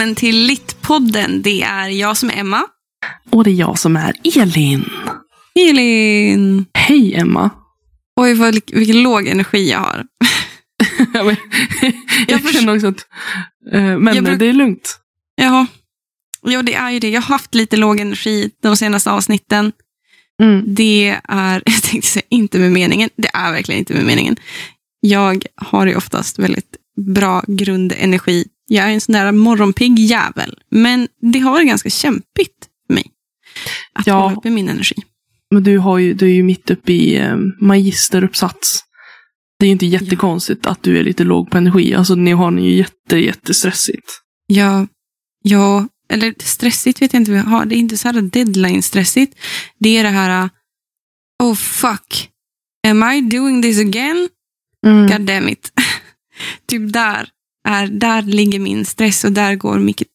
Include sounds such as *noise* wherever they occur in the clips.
välkommen till Littpodden. Det är jag som är Emma. Och det är jag som är Elin. Elin! Hej Emma. Oj, vad, vilken låg energi jag har. *laughs* jag Jag känner också att... eh, men Jag bruk- det är lugnt. Jaha. Jo, det är ju det. Jag har haft lite låg energi de senaste avsnitten. Mm. Det är, *laughs* jag tänkte säga inte med meningen. Det är verkligen inte med meningen. Jag har ju oftast väldigt bra grundenergi. Jag är en sån där morgonpigg jävel. Men det har varit ganska kämpigt för mig. Att Ja. hålla uppe min energi. Men du, har ju, du är ju mitt uppe i eh, magisteruppsats. Det är ju inte jättekonstigt att du är lite låg på energi. Alltså ni har ni ju jätte, jättestressigt. Ja, ja, eller stressigt vet jag inte vad jag har. Det är inte så här deadline-stressigt. Det är det här, oh fuck, am I doing this again? Mm. God damn it. *laughs* typ där, är, där ligger min stress och där går mycket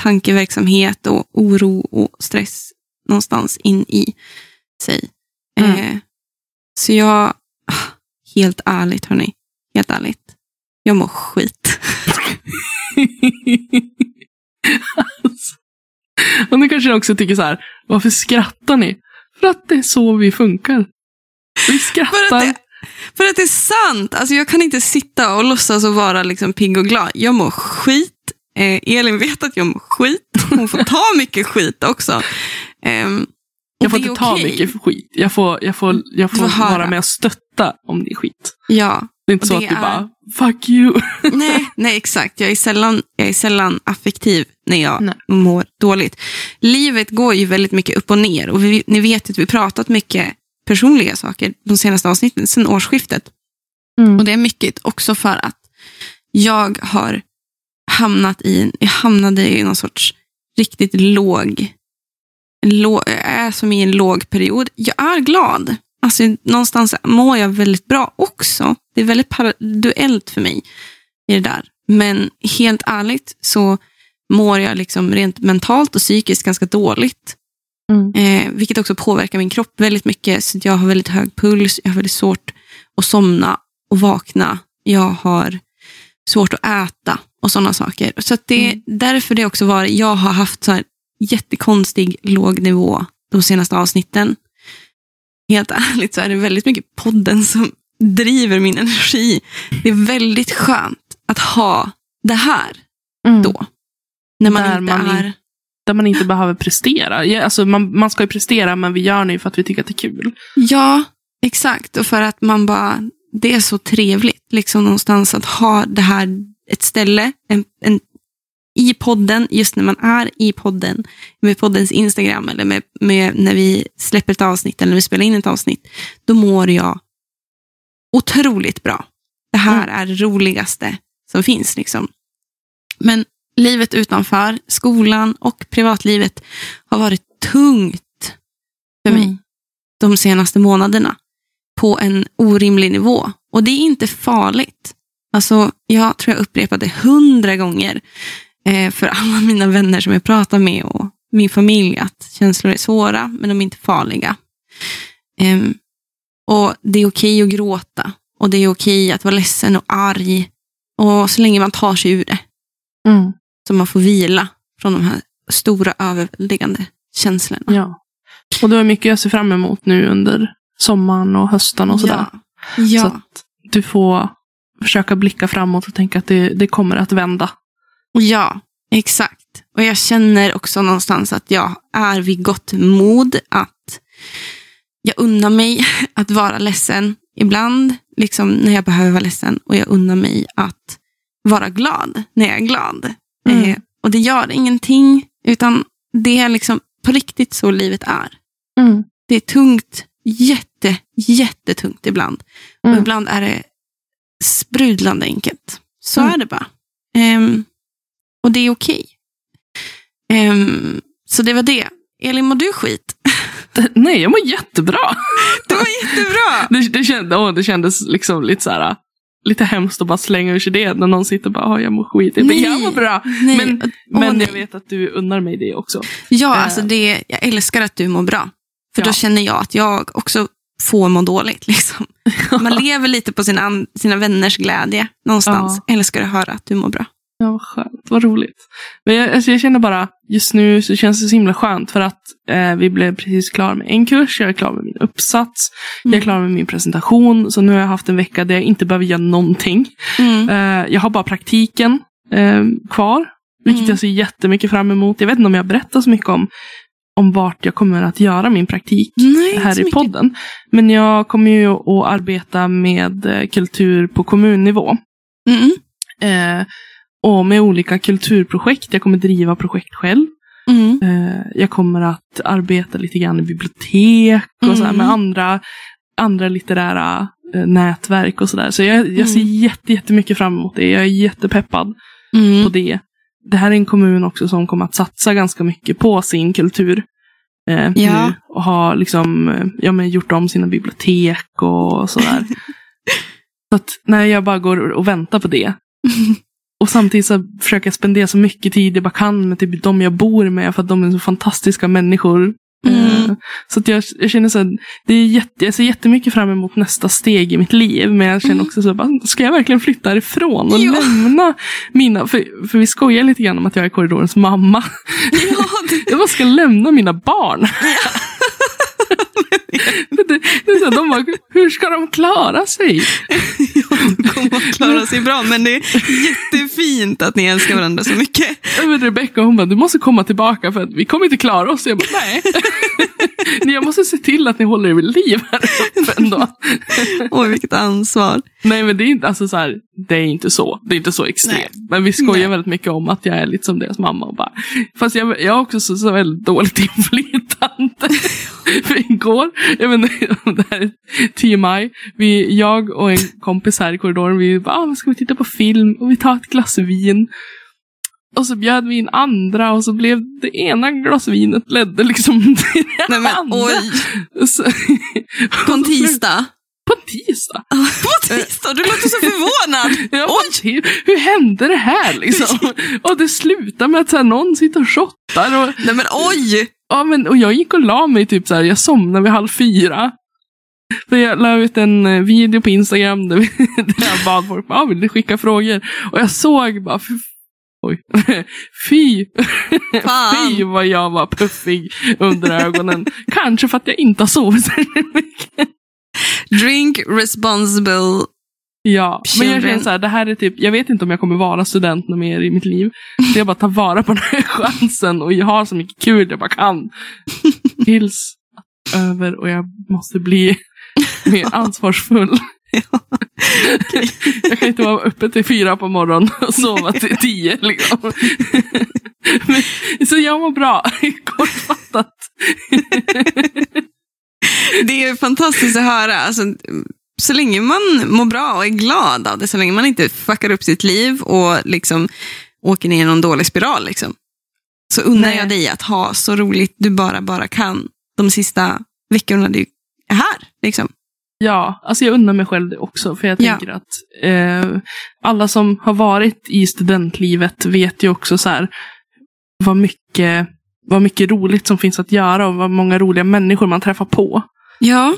tankeverksamhet och oro och stress någonstans in i sig. Mm. Eh, så jag, ah, helt ärligt hörni, helt ärligt, jag mår skit. alltså. *laughs* Och nu kanske ni också tycker så här, varför skrattar ni? För att det är så vi funkar. Vi skrattar. För att det är sant. Alltså jag kan inte sitta och låtsas att vara liksom pigg och glad. Jag mår skit. Eh, Elin vet att jag mår skit. Hon får ta mycket skit också. Och Jag får inte ta okej. mycket skit. Jag får, jag får, jag Du får får vara med och stötta om det är skit. Ja, Det är inte Och så att du är- bara, fuck you. *laughs* nej, nej exakt. Jag är, sällan, jag är sällan affektiv när jag Nej. mår dåligt. Livet går ju väldigt mycket upp och ner. Och vi, ni vet att vi pratat mycket personliga saker de senaste avsnitten, sedan årsskiftet. Och det är mycket också för att jag har hamnat i, jag hamnade i någon sorts riktigt låg, låg jag är som i en låg period. Jag är glad. Alltså någonstans mår jag väldigt bra också. Det är väldigt paraduellt för mig i det där. Men helt ärligt så mår jag liksom rent mentalt och psykiskt ganska dåligt. Mm. Eh, vilket också påverkar min kropp väldigt mycket. Så jag har väldigt hög puls, jag har väldigt svårt att somna och vakna. Jag har svårt att äta och sådana saker. Så att det är Mm. därför det också var, jag har haft så här jättekonstig låg nivå de senaste avsnitten. Helt *laughs* ärligt så är det väldigt mycket podden som driver min energi. Det är väldigt skönt att ha det här Mm. då. När man Där inte man är... Där man inte behöver prestera. Alltså man, man ska ju prestera, men vi gör det för att vi tycker att det är kul. Ja, exakt. Och för att man bara, det är så trevligt liksom någonstans att ha det här, ett ställe, en, en, i podden, just när man är i podden, med poddens Instagram eller med, med när vi släpper ett avsnitt eller när vi spelar in ett avsnitt, då mår jag otroligt bra. Det här är det roligaste som finns. liksom. Men livet utanför, skolan och privatlivet har varit tungt för mig Mm. de senaste månaderna på en orimlig nivå. Och det är inte farligt. Alltså, jag tror jag upprepade hundra gånger eh, för alla mina vänner som jag pratar med och min familj att känslor är svåra, men de är inte farliga. Ehm, och Det är okej att gråta och det är okej att vara ledsen och arg. Och så länge man tar sig ur det, Mm. Så man får vila från de här stora överväldigande känslorna. Ja. Och du har mycket jag ser fram emot nu under sommaren och hösten och sådär. Ja. ja. Så att du får försöka blicka framåt och tänka att det, det kommer att vända. Ja, exakt. Och jag känner också någonstans att jag är vid gott mod. Att jag unnar mig *laughs* att vara ledsen ibland, liksom när jag behöver vara ledsen. Och jag unnar mig att vara glad när jag är glad. Mm. Eh, och det gör ingenting, utan det är liksom på riktigt så livet är. Mm. Det är tungt, jätte, jättetungt ibland. Och Mm. ibland är det sprudlande enkelt. Så Mm. är det bara. Ehm, och det är okej. Ehm, så det var det. Elin, mår du skit? *laughs* Nej, jag mår jättebra. Det var jättebra! *laughs* Det, det, kände, åh, det kändes liksom lite så här, lite hemskt att bara slänga ur sig det när någon sitter och bara, "Åh, jag mår skit. Jag, bara, Nej. jag mår bra. Nej. Men, Åh, men nej. jag vet att du unnar mig det också. Ja, Eh. alltså det, jag älskar att du mår bra. För Ja. då känner jag att jag också får må dåligt. Liksom. *laughs* Man lever lite på sina, sina vänners glädje någonstans. Älskar att höra att du mår bra. Ja, vad skönt. Vad roligt. Men jag, alltså jag känner bara, just nu så känns det så himla skönt för att eh, vi blev precis klara med en kurs, jag är klar med min uppsats, mm. jag är mm. klar med min presentation. Så nu har jag haft en vecka där jag inte behöver göra någonting. Mm. Eh, jag har bara praktiken eh, kvar, vilket mm. jag ser jättemycket fram emot. Jag vet inte om jag berättar så mycket om om vart jag kommer att göra min praktik Nej, här i podden. Mycket. Men jag kommer ju att arbeta med eh, kultur på kommunnivå. Mm. Och med olika kulturprojekt. Jag kommer driva projekt själv. Mm. Eh, jag kommer att arbeta lite grann i bibliotek och mm. så med andra, andra litterära eh, nätverk och sådär. Så jag, jag ser mm. jätte, jättemycket fram emot det. Jag är jättepeppad mm. på det. Det här är en kommun också som kommer att satsa ganska mycket på sin kultur. Eh, ja. nu, och har liksom, eh, ja, men gjort om sina bibliotek och sådär. *laughs* så att när jag bara går och väntar på det. *laughs* Och samtidigt så försöker jag spendera så mycket tid jag bara kan med typ de jag bor med för att de är så fantastiska människor. Mm. Uh, så att jag, jag känner så här, det är jätte, jag ser jättemycket fram emot nästa steg i mitt liv. Men jag känner mm. också så här, ska jag verkligen flytta härifrån och ja. lämna mina, för, för vi skojar lite grann om att jag är korridorens mamma. Ja, det... *laughs* jag bara ska lämna mina barn. Ja. De bara, hur ska de klara sig? *laughs* ja, de kommer att klara sig bra, men det är jättefint att ni älskar varandra så mycket. Rebecka hon bara, du måste komma tillbaka för att vi kommer inte klara oss. Jag bara, nej. *laughs* jag måste se till att ni håller er vid liv här uppe ändå. Oj, vilket ansvar. Nej, men det är inte, alltså, så här, det är inte så. Det är inte så extremt. Nej. Men vi skojar Nej. väldigt mycket om att jag är lite som deras mamma. Och bara, fast jag, jag har också så, så väldigt dåligt inflytande. *laughs* För igår, jag vet inte om det här är TMI, vi, jag och en kompis här i korridoren, vi bara, ah, ska vi titta på film och vi tar ett glas vin. Och så bjöd vi in andra och så blev det ena glasvinet ledde liksom till det Nej, men, andra. Oj. Så, *laughs* på en tisdag? På en tisdag? *laughs* på tisdag? Du låter så *laughs* förvånad! ja, oj! Hur hände det här liksom? och det slutar med att så här, någon sitter och shottar. Och, Nej men oj! Ja, men, och jag gick och la mig typ så här, jag somnade vid halv fyra. Så jag la ut en eh, video på Instagram där, vi, *laughs* där jag bad folk, ah, vill du skicka frågor? Och jag såg bara, Oj. *laughs* Fy! *laughs* Fy vad jag var puffig under ögonen. Kanske för att jag inte har sovit så mycket. Drink responsible. Ja, men jag känner så här, det här är typ, jag vet inte om jag kommer vara student något mer i mitt liv. Så jag bara tar vara på den här *laughs* chansen och jag har så mycket kul jag bara kan. *laughs* Tills över och jag måste bli mer *laughs* ansvarsfull. Ja. Okay. Jag kan inte vara uppe till fyra på morgonen och sova till tio. Liksom. Men, så jag mår bra, kortfattat. Det är fantastiskt att höra. Alltså, så länge man mår bra och är glad av det, så länge man inte fuckar upp sitt liv och liksom åker ner i någon dålig spiral, liksom, så Nej. jag dig att ha så roligt du bara, bara kan de sista veckorna du är här. Liksom. Ja, alltså jag undrar mig själv det också. För jag tänker ja. att eh, alla som har varit i studentlivet vet ju också så här vad mycket, vad mycket roligt som finns att göra och vad många roliga människor man träffar på. Ja.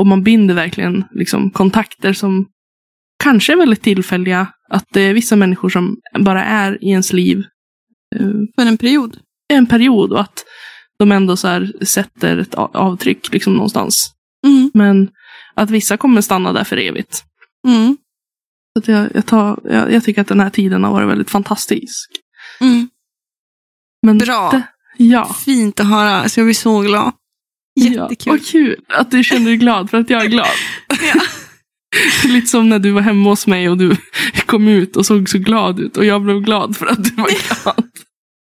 Och man binder verkligen liksom, kontakter som kanske är väldigt tillfälliga. Att det är vissa människor som bara är i ens liv. Eh, För en period. En period och att de ändå så här, sätter ett avtryck liksom, någonstans. Mm. Men att vissa kommer stanna där för evigt. Mm. Så jag, jag, tar, jag, jag, tycker att den här tiden har varit väldigt fantastisk. Mm. Men Bra. Det, ja. Fint att höra. Alltså jag blir så glad. Jättekul. Ja, vad kul att du känner dig glad för att jag är glad. *laughs* ja. *laughs* Lite som när du var hemma hos mig och du *laughs* kom ut och såg så glad ut. Och jag blev glad för att du var glad.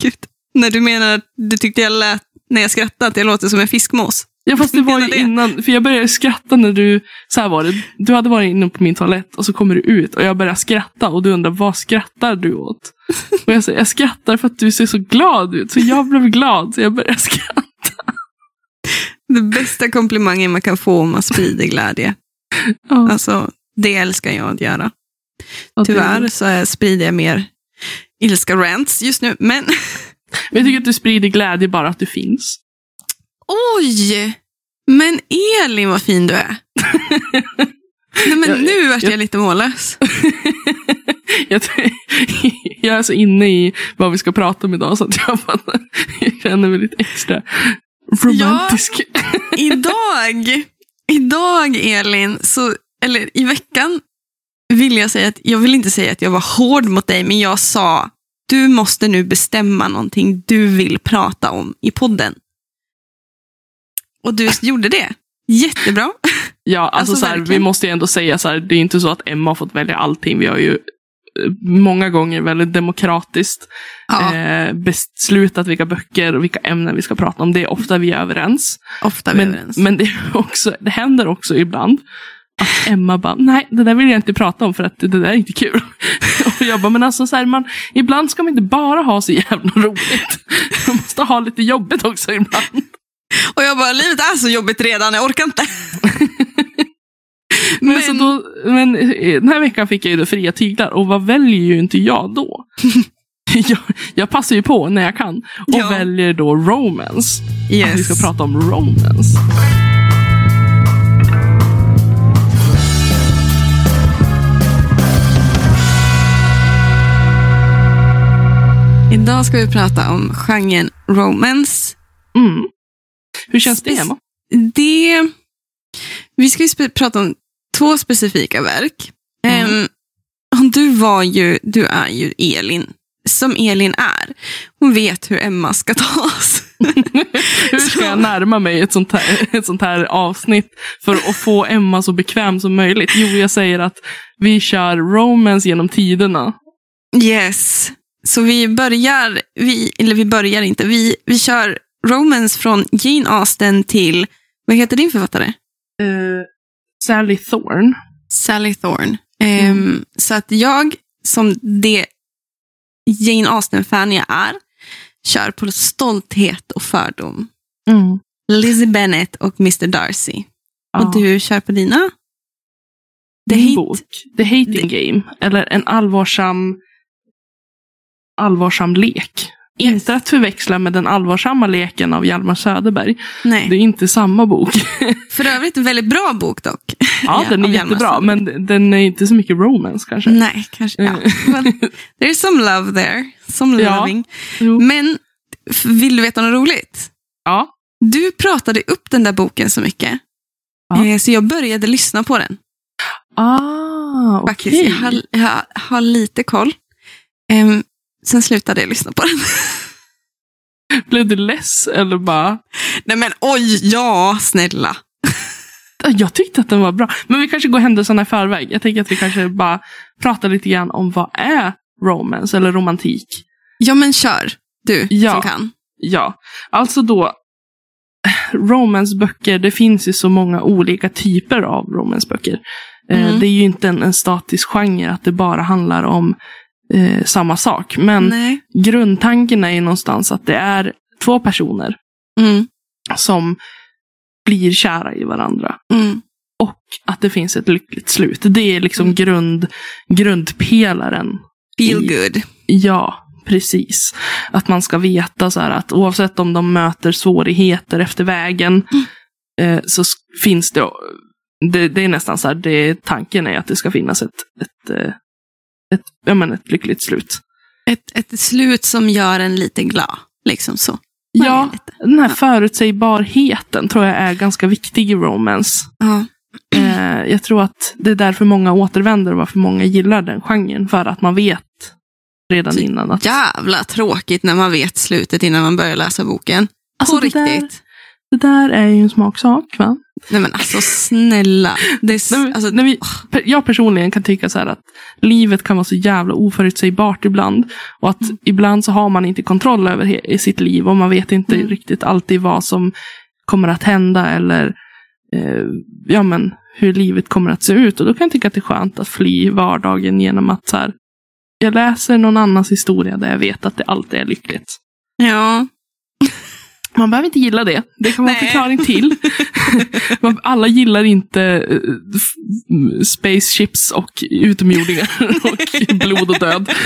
Gud. När du menar att du tyckte jag lät, när jag skrattade, att jag låter som en fiskmås? Ja fast det var ju innan, för jag började skratta när du, så här var det, du hade varit inne på min toalett och så kommer du ut och jag börjar skratta och du undrar vad skrattar du åt? Och jag säger, jag skrattar för att du ser så glad ut, så jag blev glad så jag började skratta. *laughs* Det bästa komplimangen man kan få om man sprider glädje. Ja. Alltså, det älskar jag att göra. Tyvärr så sprider jag mer ilska rants just nu, men... men jag tycker att du sprider glädje bara att du finns. *laughs* Oj! Men Elin vad fin du är. *laughs* Nej, men jag, nu vart jag, jag lite mållös. jag, jag är så inne i vad vi ska prata om idag så att jag, bara, jag känner mig lite extra romantisk. Ja, idag, idag Elin, så, eller i veckan vill jag säga att, jag vill inte säga att jag var hård mot dig, men jag sa, du måste nu bestämma någonting du vill prata om i podden. Och du gjorde det. Jättebra. Ja, alltså, alltså så här, vi måste ju ändå säga så här, det är inte så att Emma har fått välja allting. Vi har ju många gånger väldigt demokratiskt ja. eh, beslutat vilka böcker och vilka ämnen vi ska prata om. Det är ofta vi är överens. Ofta vi men, överens. Men det, också, det händer också ibland att Emma bara, nej det där vill jag inte prata om för att det där är inte kul. *laughs* och jag bara, men alltså så här, man, ibland ska man inte bara ha så jävla roligt. Man måste ha lite jobbigt också ibland. Och jag bara, livet är så jobbigt redan, jag orkar inte. *laughs* men, men... Så då, men den här veckan fick jag ju fria tyglar och vad väljer ju inte jag då? *laughs* jag, jag, passar ju på när jag kan och ja. väljer då romance. Yes. Att vi ska prata om romance. Idag ska vi prata om genren romance. Mm. Hur känns det, Emma? Det, vi ska ju prata om två specifika verk. Mm. Um, du, var ju, du är ju Elin, som Elin är. Hon vet hur Emma ska tas. *laughs* hur ska jag närma mig ett sånt, här, ett sånt här avsnitt för att få Emma så bekväm som möjligt? Jo, jag säger att vi kör romance genom tiderna. Yes. Så vi börjar, vi, eller vi börjar inte, vi, vi kör romance från Jane Austen till, vad heter din författare? Uh, Sally Thorne. Sally Thorne. Mm. Um, så att jag, som det Jane Austen-fan jag är, kör på stolthet och fördom. Mm. Lizzie Bennet och Mr Darcy. Ja. Och du kör på dina? The Min hate... bok, The Hating The... Game. Eller en allvarsam, allvarsam lek. Yes. Inte att förväxla med den allvarsamma leken av Hjalmar Söderberg. Nej. Det är inte samma bok. *laughs* För övrigt en väldigt bra bok dock. Ja, *laughs* den är jättebra. Men den är inte så mycket romance kanske. Nej, kanske. *laughs* Ja. there's some love there. Some ja. loving. Jo. Men vill du veta något roligt? Ja. Du pratade upp den där boken så mycket. Ja. Eh, så jag började lyssna på den. Ah, Faktiskt, okay. jag, har, jag har lite koll. Um, Sen slutade jag lyssna på den. *laughs* Blev du less eller bara? Nej men oj, ja, snälla. Jag tyckte att den var bra. Men vi kanske går händelserna i förväg. Jag tänker att vi kanske bara pratar lite grann om vad är romance eller romantik? Ja men kör, du ja. som kan. Ja, alltså då romanceböcker, det finns ju så många olika typer av romanceböcker. Eh, mm. Det är ju inte en, en statisk genre att det bara handlar om eh, samma sak. Men Nej. grundtanken är ju någonstans att det är två personer mm. som blir kära i varandra. Mm. Och att det finns ett lyckligt slut. Det är liksom mm. grund, grundpelaren. Feel good. Ja, precis. Att man ska veta så här att oavsett om de möter svårigheter efter vägen mm. eh, så finns det, det, det är nästan så här, det, tanken är att det ska finnas ett, ett, eh, ett, ja, men ett lyckligt slut. Ett, ett slut som gör en lite glad. Liksom så. Ja, den här ja. förutsägbarheten tror jag är ganska viktig i romance. Ja. Eh, jag tror att det är därför många återvänder och varför många gillar den genren. För att man vet redan så innan. Att... Jävla tråkigt när man vet slutet innan man börjar läsa boken. Alltså, På riktigt. Där, det där är ju en smaksak. Va? Nej men alltså snälla. Det är, nej, alltså, nej, vi, jag personligen kan tycka så här att livet kan vara så jävla oförutsägbart ibland. Och att mm. ibland så har man inte kontroll över i sitt liv och man vet inte mm. riktigt alltid vad som kommer att hända eller eh, ja, men, hur livet kommer att se ut. Och då kan jag tycka att det är skönt att fly vardagen genom att så här, jag läser någon annans historia där jag vet att det alltid är lyckligt. Ja, man behöver inte gilla det. Det kan vara en förklaring till. *laughs* Alla gillar inte uh, spaceships och utomjordingar *laughs* och blod och död. *laughs*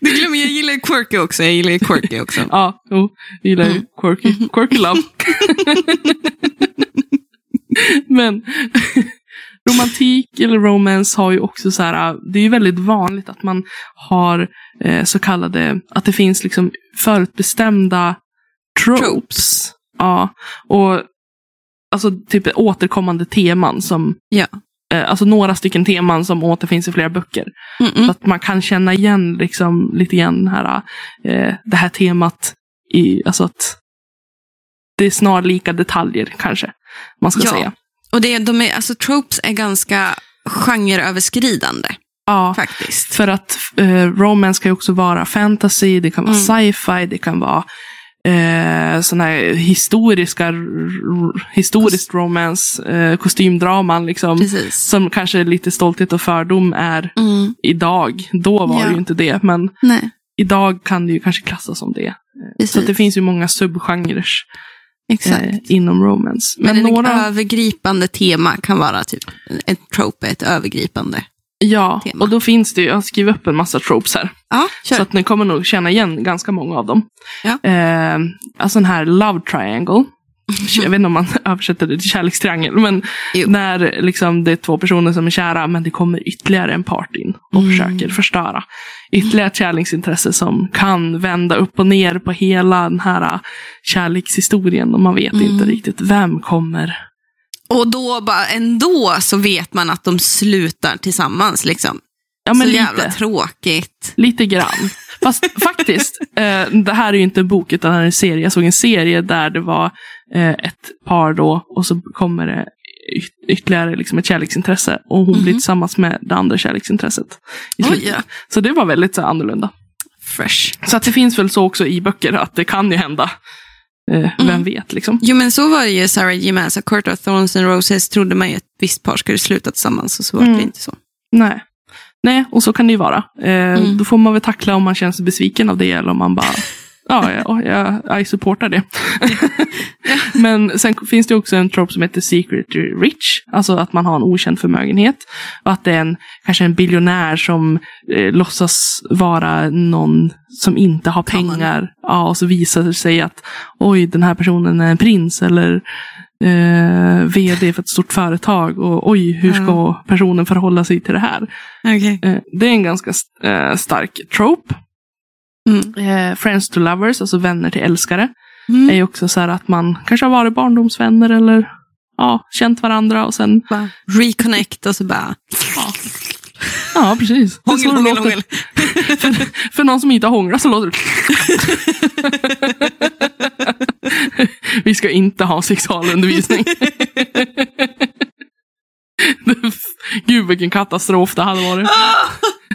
Du glömmer, jag gillar quirky också. Jag gillar quirky också. ja, jo, jag gillar mm. quirky. Quirky love. Men romantik eller romance har ju också så här, det är ju väldigt vanligt att man har eh, så kallade, att det finns liksom förutbestämda tropes. tropes. Ja, och alltså typ återkommande teman som ja. eh, Alltså några stycken teman som återfinns i flera böcker. Mm -mm. Så att man kan känna igen liksom lite grann här, eh, det här temat i, alltså att det är snarlika detaljer kanske. Man ska ja. säga. Och det, de är, alltså tropes är ganska genreöverskridande. Ja, faktiskt. För att eh, romance kan ju också vara fantasy, det kan vara mm. sci-fi, det kan vara eh, sådana här historiska, historiskt romance, eh, kostymdraman liksom. Precis. Som kanske lite stolthet och fördom är mm. idag. Då var ja. det ju inte det, men Nej. idag kan det ju kanske klassas som det. Precis. Så det finns ju många subgenrer eh, inom romance. Men, Men några... övergripande tema kan vara typ ett trope, ett övergripande Ja, tema. och då finns det ju, jag har skrivit upp en massa tropes här. Ja, kör. Så att ni kommer nog känna igen ganska många av dem. Ja. Eh, alltså den här love triangle. *laughs* Jag vet inte om man *laughs* översätter det till kärlekstriangel. Men jo. när liksom, det är två personer som är kära men det kommer ytterligare en part in och mm. försöker förstöra. Ytterligare ett kärleksintresse som kan vända upp och ner på hela den här kärlekshistorien. Och man vet mm. inte riktigt vem kommer och då bara ändå så vet man att de slutar tillsammans. Liksom. Ja, men så lite. jävla tråkigt. Lite grann. Fast *laughs* faktiskt, eh, det här är ju inte en bok utan en serie. Jag såg en serie där det var eh, ett par då och så kommer det ytterligare liksom ett kärleksintresse. Och hon mm -hmm. blir mhm. tillsammans med det andra kärleksintresset. Oj, ja. Så det var väldigt så, annorlunda. Fresh. Så att det finns väl så också i böcker att det kan ju hända. Eh, vem mm. vet liksom. Jo men så var det ju Sarah J. Maas, Court of Thorns and Roses trodde man ju att ett visst par skulle sluta tillsammans och så var mm. det inte så. Nej. Nej, och så kan det ju vara. Eh, mm. Då får man väl tackla om man känner sig besviken av det eller om man bara *laughs* Ja, ja jag, jag supportar det. *laughs* Men sen finns det också en trope som heter secret rich. Alltså att man har en okänd förmögenhet. Och att det är en, kanske en biljonär som eh, låtsas vara någon som inte har pengar. Ja, och så visar det sig att oj, den här personen är en prins eller eh, vd för ett stort företag. Och oj, hur ska personen förhålla sig till det här? Okay. Eh, det är en ganska eh, stark trope. Mm. Eh, friends to lovers, alltså vänner till älskare. Mm. är ju också så här att man kanske har varit barndomsvänner eller ja, känt varandra och sen... Bara reconnect och så bara... Ja, ja precis. Hångel, hångel, hångel. *laughs* för, för någon som inte har hånglat så låter det... *laughs* Vi ska inte ha sexualundervisning. *laughs* *laughs* Gud vilken katastrof det hade varit.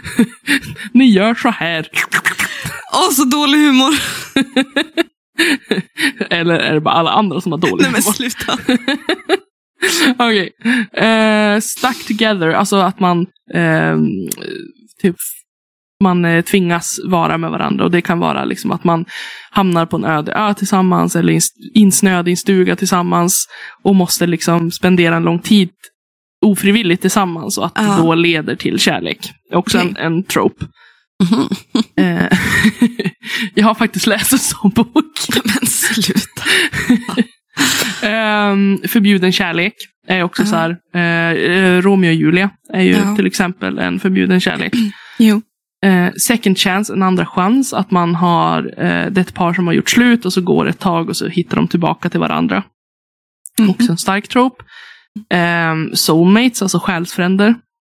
*laughs* Ni gör så här. Åh, så dålig humor. *laughs* Eller är det bara alla andra som har dålig Nej, men sluta. Okej. Okay. Uh, stuck together, alltså att man uh, typ man eh, tvingas vara med varandra. Och det kan vara liksom att man hamnar på en öde ö tillsammans eller insnöad i en stuga tillsammans. Och måste liksom spendera en lång tid ofrivilligt tillsammans och att det då leder till kärlek. Också okay. en, en trope. Mm. *laughs* *laughs* jag har faktiskt läst en sån bok. *laughs* Men sluta. um, förbjuden kärlek är också uh -huh. så här. Uh, Romeo och Julia är ju uh till exempel en förbjuden kärlek. *clears throat* jo. Uh, second chance, en andra chans. Att man har, det är ett par som har gjort slut och så går det ett tag och så hittar de tillbaka till varandra. Mm -hmm. Också en stark trope. Um, soulmates, alltså själsfränder.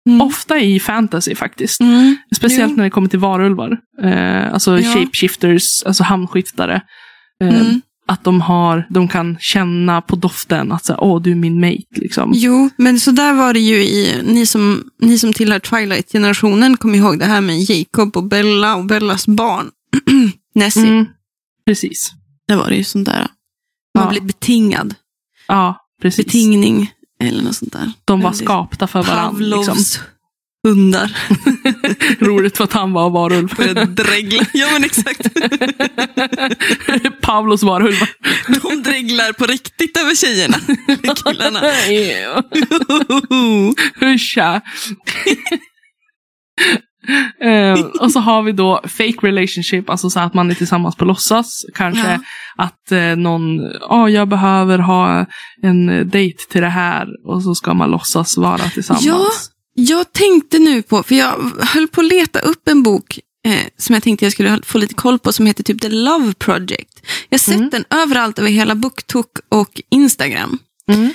Mm. Ofta i fantasy faktiskt. Mm. Speciellt jo. när det kommer till varulvar. Eh, alltså ja. shapeshifters, alltså hamnskiftare. Eh, mm. Att de, har, de kan känna på doften att säga, åh du är min mate. Liksom. Jo, men så där var det ju i, ni som, ni som tillhör Twilight-generationen kommer ihåg det här med Jacob och Bella och Bellas barn. *clears throat* Nessie. Mm. Precis. Det var det ju sånt där. Man ja. blir betingad. Ja, precis. Betingning. Eller något sånt där. De var skapta för varandra. Pavlovs liksom. hundar. *laughs* Roligt för att han var varulv. Dregla. Ja men exakt. *laughs* Pavlos varulvar. De dreglar på riktigt över tjejerna. Killarna. *laughs* Eh, *laughs* och så har vi då fake relationship, alltså så att man är tillsammans på låtsas. Kanske Ja. att eh, någon, ja jag behöver ha en dejt till det här. Och så ska man låtsas vara tillsammans. Ja. Jag tänkte nu på, för jag höll på att leta upp en bok eh, som jag tänkte jag skulle få lite koll på som heter typ The Love Project. Jag har sett Mm. den överallt över hela BookTok och Instagram. Mm.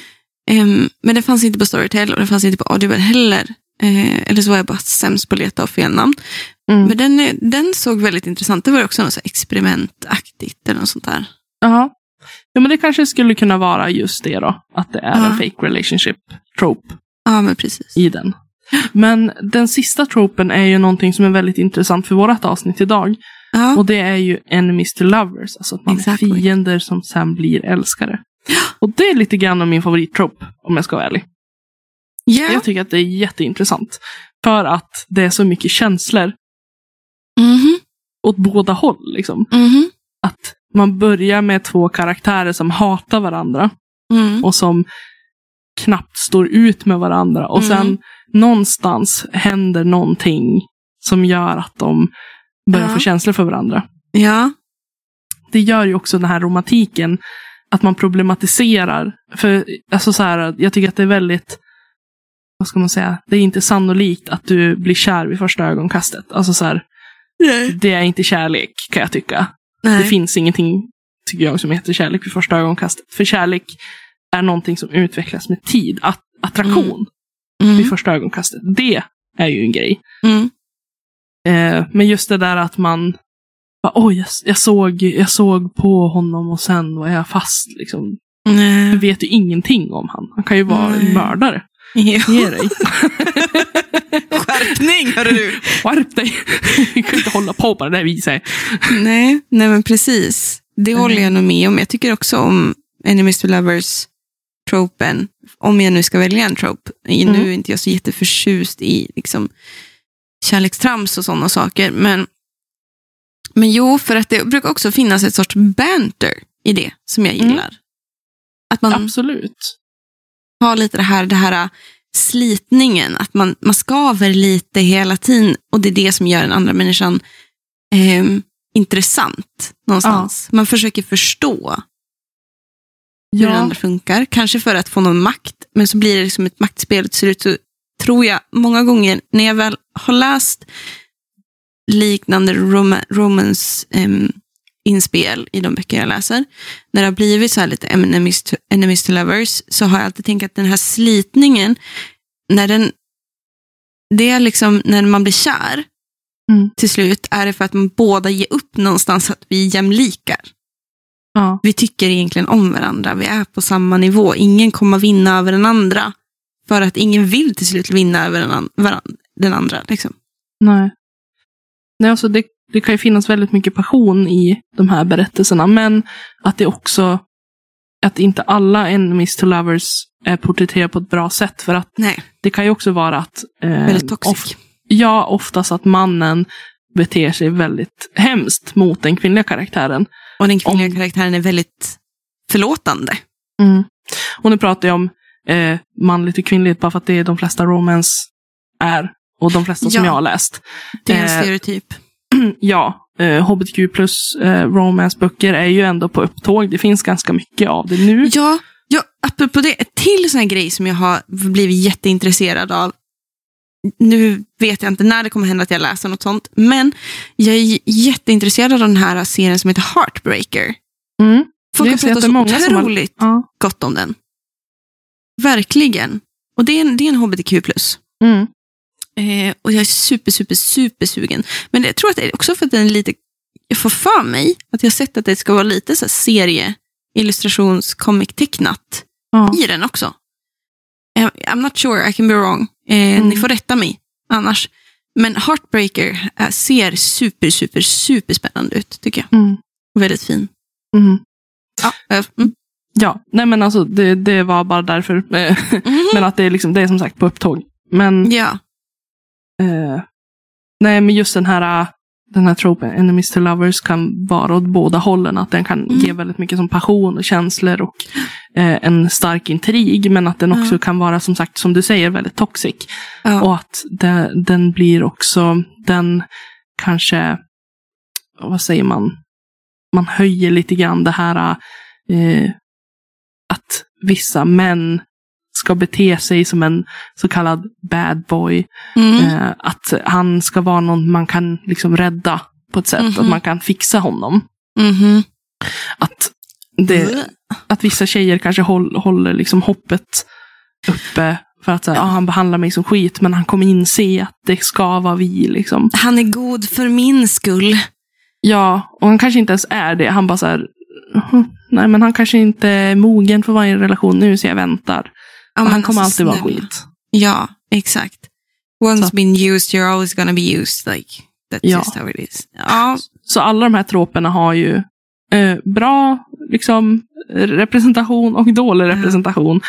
Ehm, men den fanns inte på Storytel och den fanns inte på Audible heller. Eh, eller så var jag bara sämst på att leta av fel namn. Mm. Men den, den såg väldigt intressant Det var också något experimentaktigt eller något sånt där. Jaha. Ja, men det kanske skulle kunna vara just det då. Att det är Ja. en fake relationship trope Ja, men precis. i den. Men den sista tropen är ju någonting som är väldigt intressant för vårt avsnitt idag. Ja, Och det är ju enemies to lovers. Alltså att man Exactly. är fiender som sen blir älskare. Och det är lite grann av min favorittrope, om jag ska vara ärlig. Ja. Jag tycker att det är jätteintressant. För att det är så mycket känslor Mhm, åt båda håll. Liksom. mhm, Att man börjar med två karaktärer som hatar varandra. mm. och som knappt står ut med varandra. Och sen Mm. någonstans händer någonting som gör att de börjar Ja. få känslor för varandra. Ja, Det gör ju också den här romantiken att man problematiserar. För alltså så här, jag tycker att det är väldigt, vad ska man säga, det är inte sannolikt att du blir kär vid första ögonkastet. Alltså så här, det är inte kärlek kan jag tycka. nej. Det finns ingenting, tycker jag, som heter kärlek vid första ögonkastet. För kärlek är någonting som utvecklas med tid. Att, attraktion Mm, vid första ögonkastet, det är ju en grej. mm, Eh, men just det där att man, bara, oj, jag, jag, såg, jag såg på honom och sen var jag fast. Liksom. nej. Du vet ju ingenting om han. Han kan ju vara en Nej. mördare. Ja. Ge dig. *laughs* Skärpning, hörru du. Skärp dig! Vi kan inte hålla på på det där viset. Nej, nej men precis. Det håller jag nog med om. Jag tycker också om Enemies to Lovers tropen. Om jag nu ska välja en trope. Nu Mm. är inte jag så jätteförtjust i liksom, kärlekstrams och sådana saker. Men, men jo, för att det brukar också finnas ett sorts banter i det som jag Mm. gillar. Att man Absolut. Har lite det här, det här slitningen, att man, man skaver lite hela tiden och det är det som gör den andra människan ehm, intressant någonstans. Man försöker förstå hur den Ja, andra funkar, kanske för att få någon makt, men så blir det liksom ett maktspel till slut. Så tror jag många gånger när jag väl har läst liknande rom- romance ehm, inspel i de böcker jag läser, när det har blivit så här lite enemies to, enemies to lovers, så har jag alltid tänkt att den här slitningen, när den, det är liksom när man blir kär, Mm. till slut är det för att man båda ger upp någonstans att vi är jämlikar. ja. Vi tycker egentligen om varandra, vi är på samma nivå. Ingen kommer vinna över den andra, för att ingen vill till slut vinna över den, an- den andra. Liksom. Nej. Nej, alltså det, det kan ju finnas väldigt mycket passion i de här berättelserna, men att det också att inte alla enemies to lovers är porträtterade på ett bra sätt. För att Nej, det kan ju också vara att eh, väldigt toxic. of- ja, oftast att mannen beter sig väldigt hemskt mot den kvinnliga karaktären. Och den kvinnliga Om- karaktären är väldigt förlåtande. Och nu pratar jag om eh, manligt och kvinnligt bara för att det är de flesta romance är. Och de flesta som Ja. jag har läst. Det är en Eh, stereotyp. *clears throat* ja, eh, HBTQ plus eh, romance-böcker är ju ändå på upptåg. Det finns ganska mycket av det nu. Ja, ja, apropå det, till sån här grej som jag har blivit jätteintresserad av. Nu vet jag inte när det kommer hända att jag läser något sånt, men jag är jätteintresserad av den här serien som heter Heartbreaker. Mm. Folk har pratat så har- otroligt Ja. gott om den. Verkligen. Och det är en, det är en hbtq+. Mm. Eh, och jag är super, super, super sugen. Men jag tror att det är också för att den är lite, jag får för mig att jag har sett att det ska vara lite så här serie, illustrations, comic-tecknat Ja. i den också. Eh, I'm not sure, I can be wrong. Eh, Mm. Ni får rätta mig annars. Men Heartbreaker eh, ser super, super, super spännande ut tycker jag. Mm. Väldigt fin. Mm. Ja, eh, mm. Ja, nej men alltså det, det var bara därför. Mhm. *laughs* Men att det är, liksom, det är som sagt på upptåg. Men, Ja, eh, nej, men just den här, den här tropen, enemies to lovers, kan vara åt båda hållen. Att den kan Mm. ge väldigt mycket som passion och känslor och eh, en stark intrig men att den också kan vara som sagt som du säger väldigt toxic. Ja. Och att det, den blir också, den kanske, vad säger man, man höjer lite grann det här eh, att vissa män ska bete sig som en så kallad bad boy. Mm. Eh, att han ska vara någon man kan liksom rädda på ett sätt, Mhm. att man kan fixa honom. Mhm. Att, det, att vissa tjejer kanske håll, håller liksom hoppet uppe för att så här, Ja. ah, han behandlar mig som skit, men han kommer inse att det ska vara vi. Liksom. Han är god för min skull. Ja, och han kanske inte ens är det. Han bara så här, "Mhm, nej men han kanske inte är mogen för varje relation nu, så jag väntar. Ja, han kommer alltså, alltid vara skit. Ja, exakt. Once Så. been used, you're always gonna be used. Like, that's Ja. just how it is. Ja, Så alla de här troperna har ju eh, bra liksom, representation och dålig representation.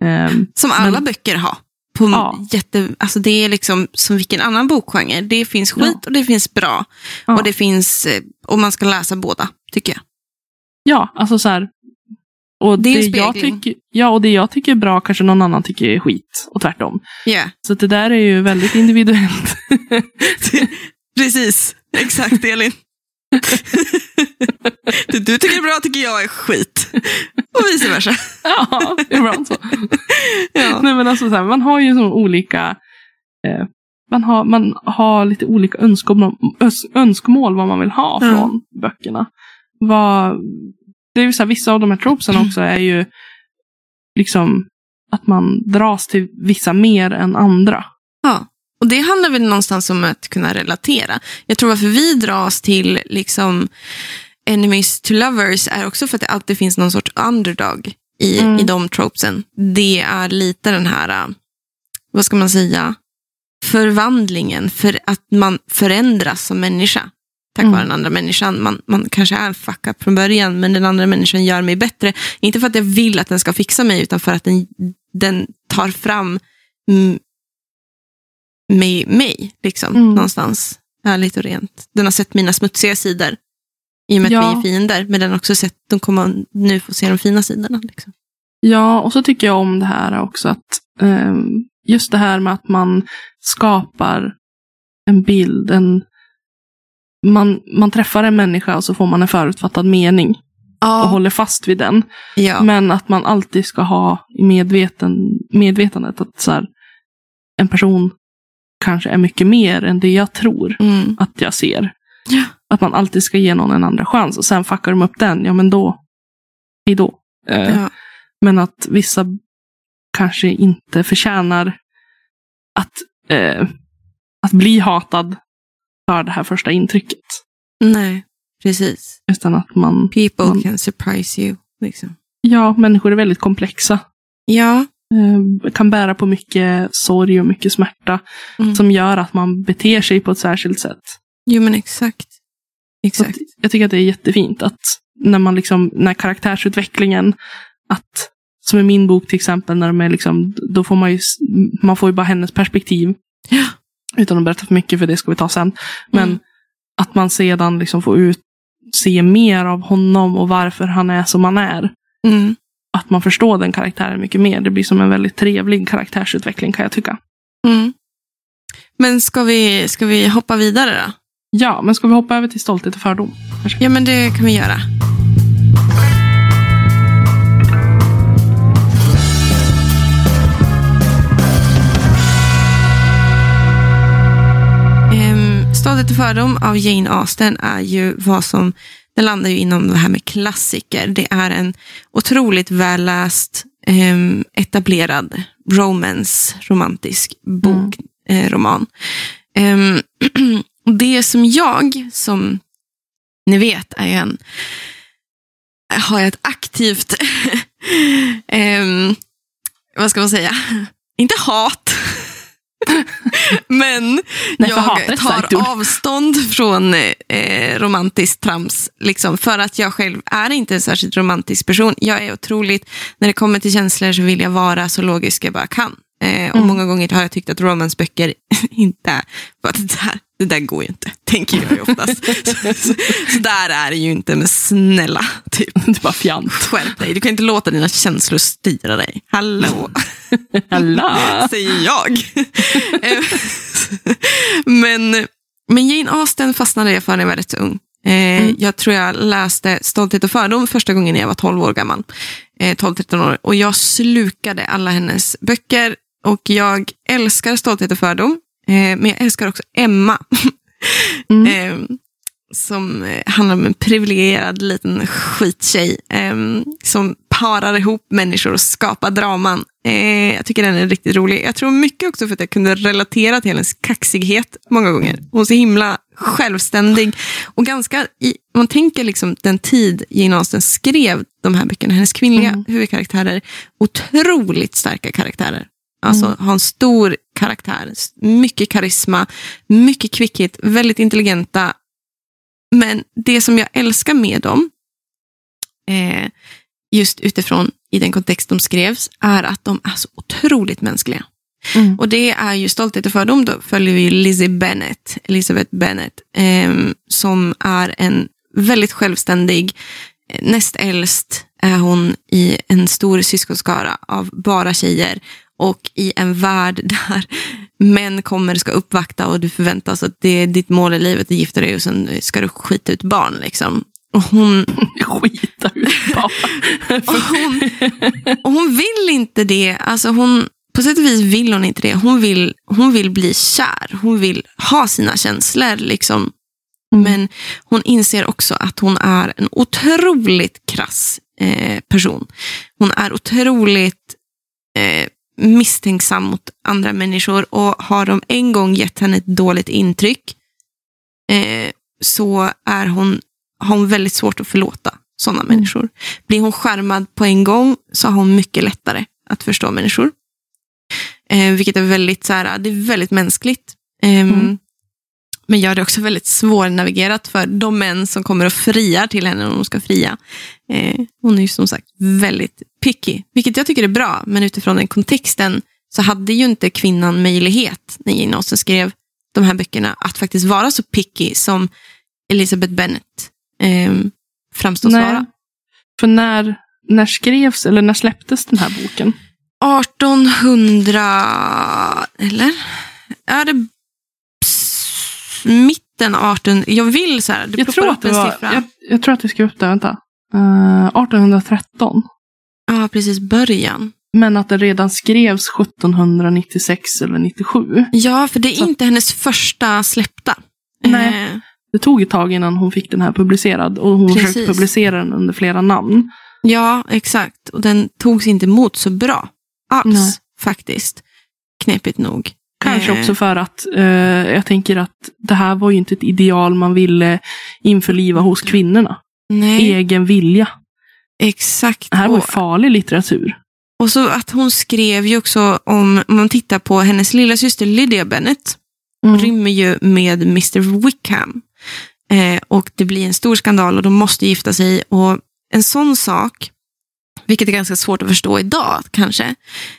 Ehm, som alla Men- böcker har. På Ja. jätte, alltså det är liksom som vilken annan bokgenre. Det finns skit Ja. och det finns bra. ja. Och det finns, eh, och man ska läsa båda, tycker jag. Ja, alltså så här. Och Det det, jag tycker, ja, och det jag tycker är bra kanske någon annan tycker är skit. Och tvärtom. Yeah. Så det där är ju väldigt individuellt. *laughs* Precis, exakt Elin. *laughs* det du tycker är bra tycker jag är skit. Och vice versa. *laughs* ja, ibland så. Ja. Nej, men alltså, så här, man har ju så olika eh, man, har, man har lite olika önskemål, öns- önskemål vad man vill ha från böckerna. Vad, det är ju så här, vissa av de här tropesen också är ju liksom att man dras till vissa mer än andra. Ja, och det handlar väl någonstans om att kunna relatera. Jag tror varför vi dras till liksom enemies to lovers är också för att det alltid finns någon sorts underdog i, Mm. i de tropesen. Det är lite den här, äh, vad ska man säga, förvandlingen, för att man förändras som människa. Tack Mm. vare den andra människan. Man, man kanske är en fuck up från början, men den andra människan gör mig bättre. Inte för att jag vill att den ska fixa mig, utan för att den, den tar fram mig, mig liksom, Mm. någonstans. Ärligt och rent. Den har sett mina smutsiga sidor. I och med Ja. att vi är fiender. Men den har också sett, de kommer nu få se de fina sidorna. Liksom. Ja, och så tycker jag om det här också att ehm, just det här med att man skapar en bild, en, man, man träffar en människa och så får man en förutfattad mening och Ja, håller fast vid den. ja. Men att man alltid ska ha i medveten, medvetandet att så här, en person kanske är mycket mer än det jag tror Mm. att jag ser. Ja. Att man alltid ska ge någon en andra chans och sen fuckar de upp den, ja men då, hej då. Eh. Men att vissa kanske inte förtjänar att, eh, att bli hatad för det här första intrycket. Nej, precis. Utan att man, People Man- can surprise you. Liksom. ja, människor är väldigt komplexa. Ja. Eh, kan bära på mycket sorg och mycket smärta. Mm. Som gör att man beter sig på ett särskilt sätt. Jo, men exakt. Exakt. att jag tycker att det är jättefint att när man liksom, när karaktärsutvecklingen, att som i min bok till exempel, när de är liksom, då får man ju, man får ju bara hennes perspektiv. Ja. Utan att berätta för mycket, för det ska vi ta sen. Men Mm. att man sedan liksom får ut, se mer av honom och varför han är som han är. Mm. Att man förstår den karaktären mycket mer. Det blir som en väldigt trevlig karaktärsutveckling kan jag tycka. Mm. Men ska vi, ska vi hoppa vidare då? Ja, men ska vi hoppa över till stolthet och fördom? Ja, men det kan vi göra. Stolthet och fördom av Jane Austen är ju vad som, den landar ju inom det här med klassiker. Det är en otroligt välläst, um, etablerad romance, romantisk bok, eh, roman. *clears throat* Och det som jag, som ni vet, är en, har jag ett aktivt, *laughs* ehm, vad ska man säga, *laughs* inte hat, *laughs* *laughs* men Nej, jag tar avstånd från eh, romantiskt trams. Liksom, för att jag själv är inte en särskilt romantisk person. Jag är otroligt, när det kommer till känslor så vill jag vara så logisk jag bara kan. Eh, och Mm. många gånger har jag tyckt att romansböcker *laughs* inte bara det där, det där går ju inte, tänker jag ju oftast. *laughs* så, så, så, där är det ju inte, men snälla. Typ. Det bara fjant. Skärp dig, du kan inte låta dina känslor styra dig. Hallå, *laughs* Hallå. säger jag. men, men Jane Austen fastnade jag för när jag var rätt ung. Eh, mm. Jag tror jag läste Stolthet och fördom första gången när jag var 12 år gammal. Eh, 12-13 år. Och jag slukade alla hennes böcker. Och jag älskar Stolthet och fördom. Eh, men jag älskar också Emma. *laughs* Mm. Eh, som eh, handlar om en privilegierad liten skittjej som parar ihop människor och skapar draman. Jag tycker den är riktigt rolig. Jag tror mycket också för att jag kunde relatera till hennes kaxighet många gånger. Hon är så himla självständig och ganska, i, man tänker liksom den tid Jane Austen skrev de här böckerna, hennes kvinnliga mm. huvudkaraktärer, otroligt starka karaktärer. Alltså mm. har en stor karaktär, mycket karisma, mycket kvickhet, väldigt intelligenta. Men det som jag älskar med dem, eh, just utifrån i den kontext de skrevs, är att de är så otroligt mänskliga. Mm. Och det är ju Stolthet och fördom, då följer vi Lizzie Bennett, Elizabeth Bennett, eh, som är en väldigt självständig, eh, näst äldst är hon i en stor syskonskara av bara tjejer och i en värld *laughs* där män kommer ska uppvakta och du förväntas att det är ditt mål i livet att gifta dig och sen ska du skita ut barn. Liksom. Och hon... *laughs* Skita ut barn? *laughs* och, hon, och hon vill inte det. Alltså hon, på sätt och vis vill hon inte det. Hon vill, hon vill bli kär. Hon vill ha sina känslor. Liksom. Mm. Men hon inser också att hon är en otroligt krass eh, person. Hon är otroligt eh, misstänksam mot andra människor och har de en gång gett henne ett dåligt intryck eh, så är hon, har hon väldigt svårt att förlåta sådana mm. människor. Blir hon skärmad på en gång så har hon mycket lättare att förstå människor. Eh, vilket är väldigt, så här, det är väldigt mänskligt. Eh, mm. Men gör det också väldigt svårnavigerat för de män som kommer och friar till henne när hon ska fria. Eh, hon är ju som sagt väldigt picky, vilket jag tycker är bra. Men utifrån den kontexten så hade ju inte kvinnan möjlighet när Jane Austen skrev de här böckerna att faktiskt vara så picky som Elizabeth Bennet eh, framstås Nej. vara. För när, när skrevs, eller när släpptes den här boken? 1800, eller? Ja, det mitten av 18... Jag vill så här, jag tror, att det var, jag, jag, tror att jag skrev upp det, vänta. Uh, 1813. Ja, precis. Början. Men att det redan skrevs 1796 eller 97. Ja, för det är så. inte hennes första släppta. Nej. Eh. Det tog ett tag innan hon fick den här publicerad. Och hon Precis. försökte publicera den under flera namn. Ja, exakt. Och den togs inte emot så bra alls, Nej. faktiskt. Knepigt nog. Kanske också för att eh, jag tänker att det här var ju inte ett ideal man ville införliva hos kvinnorna. Nej. Egen vilja. Exakt. Det här var farlig litteratur. Och så att hon skrev ju också om, om man tittar på hennes lilla syster Lydia Bennet, mm. rymmer ju med Mr Wickham. Eh, och det blir en stor skandal och de måste gifta sig. Och en sån sak vilket är ganska svårt att förstå idag kanske.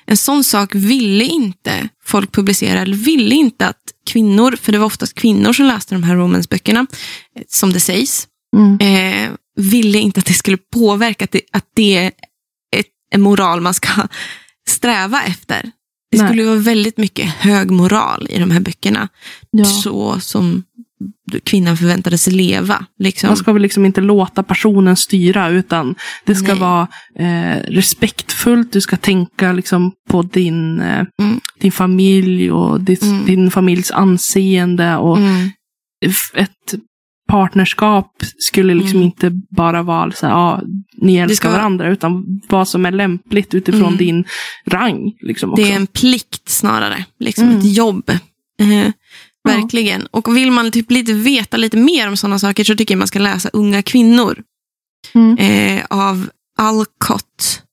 En sån sak ville inte folk publicera, eller ville inte att kvinnor, för det var oftast kvinnor som läste de här romansböckerna, eh, som det sägs, mm. eh, ville inte att det skulle påverka, att det, att det är ett, en moral man ska sträva efter. Det Nej. skulle vara väldigt mycket hög moral i de här böckerna. Ja. Så som kvinnan förväntades leva. Liksom. Man ska väl liksom inte låta personen styra utan det ska Nej. vara eh, respektfullt. Du ska tänka liksom på din, eh, mm. din familj och ditt, mm. din familjs anseende. Och mm. Ett partnerskap skulle liksom mm. inte bara vara så här, ja, ni älskar varandra, utan vad som är lämpligt utifrån mm. din rang. Liksom, det är en plikt snarare, liksom mm. ett jobb. Eh, Verkligen. Och vill man typ lite veta lite mer om sådana saker så tycker jag man ska läsa Unga kvinnor. Mm. Eh, av Alcott.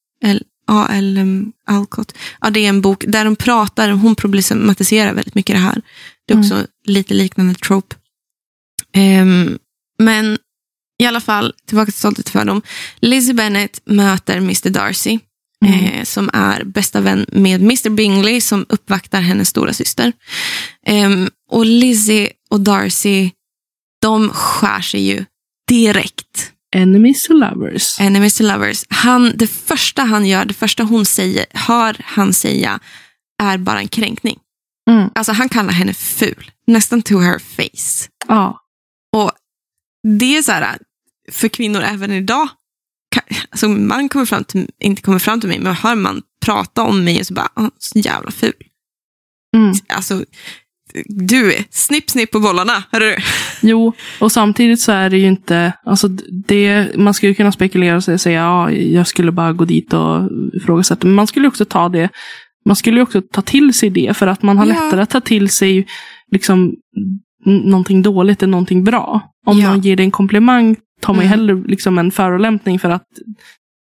A-L Alcott. Ja, det är en bok där de pratar, hon problematiserar väldigt mycket det här. Det är också mm. lite liknande trope. Eh, men i alla fall, tillbaka till Stolthet för dem. Lizzie Bennet möter Mr Darcy. Mm. Eh, som är bästa vän med Mr Bingley som uppvaktar hennes stora syster. Um, och Lizzie och och Darcy, de skär sig ju direkt. Enemies to lovers. Enemies to lovers. Han, det första han gör, det första hon säger, hör han säga, är bara en kränkning. Mm. Alltså han kallar henne ful. Nästan to her face. Ja. Och det är så här, för kvinnor även idag, alltså man kommer fram till, inte kommer fram till mig, men hör man prata om mig och så bara, "Ah, så jävla ful. Mm. Alltså, du, snipp snipp på bollarna, hörru. Jo, och samtidigt så är det ju inte, alltså det, man skulle kunna spekulera och säga ja, jag skulle bara gå dit och ifrågasätta. Men man skulle också ta det, man skulle också ta till sig det för att man har Ja. lättare att ta till sig liksom någonting dåligt än någonting bra. Om Ja. någon ger dig en komplimang tar man ju Mm. hellre liksom en förolämpning för att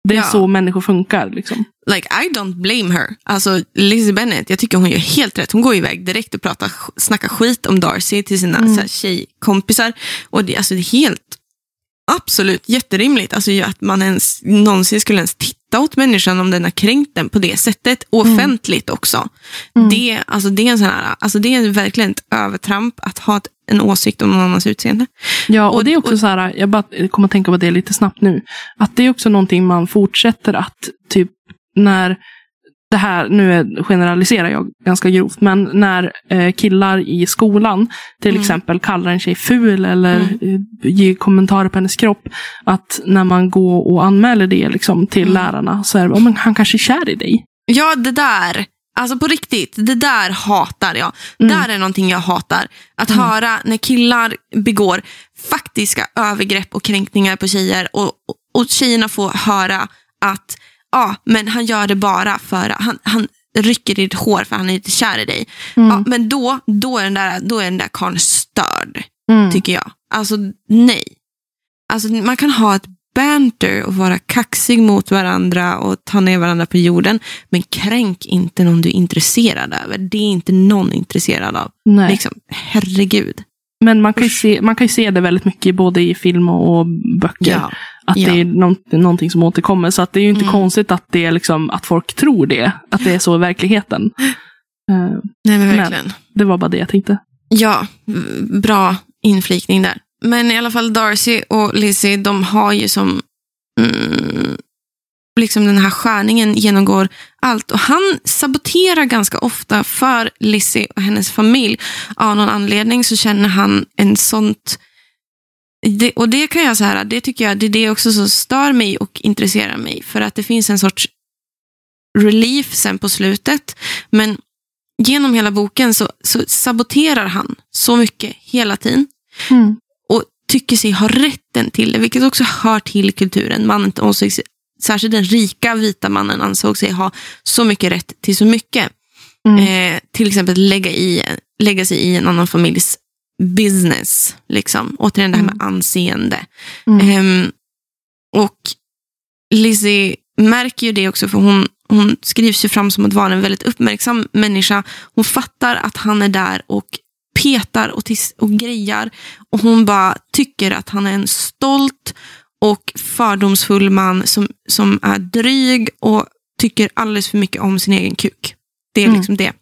det är Ja. så människor funkar. Liksom. Like, I don't blame her. Alltså, Lizzie Bennett, jag tycker hon gör helt rätt. Hon går iväg direkt och pratar, snackar skit om Darcy till sina Mm. så här, tjejkompisar. Och det, alltså, det är helt, absolut jätterimligt. Alltså, att man ens någonsin skulle ens titta åt människan om den har kränkt den på det sättet. Mm. offentligt också. Mm. Det, alltså, det, är en sån här, alltså, det är verkligen ett övertramp att ha ett, en åsikt om någon annans utseende. Ja, och, Och- det är också och- så här, jag bara kommer att tänka på det lite snabbt nu. Att det är också någonting man fortsätter att, typ, när det här, nu generaliserar jag ganska grovt, men när eh, killar i skolan till Mm. exempel kallar en tjej ful eller Mm. eh, ger kommentarer på hennes kropp, att när man går och anmäler det liksom, till Mm. lärarna så är det, oh, men han kanske är kär i dig. Ja, det där. Alltså på riktigt, det där hatar jag. Mm. Där är någonting jag hatar. Att Mm. höra när killar begår faktiska övergrepp och kränkningar på tjejer och, och, och tjejerna får höra att ja, men han gör det bara för han, han rycker i ditt hår för han är lite kär i dig. Mm. Ja, men då, då är den där, då är den där karln störd, Mm. tycker jag. Alltså nej. Alltså, man kan ha ett banter och vara kaxig mot varandra och ta ner varandra på jorden. Men kränk inte någon du är intresserad över. Det är inte någon intresserad av. Nej. Liksom, herregud. Men man kan, ju se, man kan ju se det väldigt mycket både i film och, och böcker. Ja. Att Ja. det är nå- någonting som återkommer. Så att det är ju inte Mm. konstigt att, det är liksom, att folk tror det. Att det är så i verkligheten. Eh, Nej men Men- verkligen. det var bara det jag tänkte. Ja, bra inflikning där. Men i alla fall Darcy och Lizzie, de har ju som mm, liksom den här skärningen genomgår allt. Och han saboterar ganska ofta för Lizzie och hennes familj. Av någon anledning så känner han en sånt... Det, och det kan jag säga, det tycker jag, det är det också som stör mig och intresserar mig. För att det finns en sorts relief sen på slutet. Men genom hela boken så, så saboterar han så mycket hela tiden och tycker sig ha rätten till det, vilket också hör till kulturen. Mannen sig, särskilt den rika vita mannen ansåg sig ha så mycket rätt till så mycket. Mm. Eh, till exempel lägga, i, lägga sig i en annan familjs business. Liksom. Återigen det här med anseende. Mm. Ehm, och Lizzie märker ju det också, för hon, hon skrivs ju fram som att vara en väldigt uppmärksam människa. Hon fattar att han är där och petar och, tis- och grejar. Och hon bara tycker att han är en stolt och fördomsfull man som, som är dryg och tycker alldeles för mycket om sin egen kuk. Det är Mm. liksom det.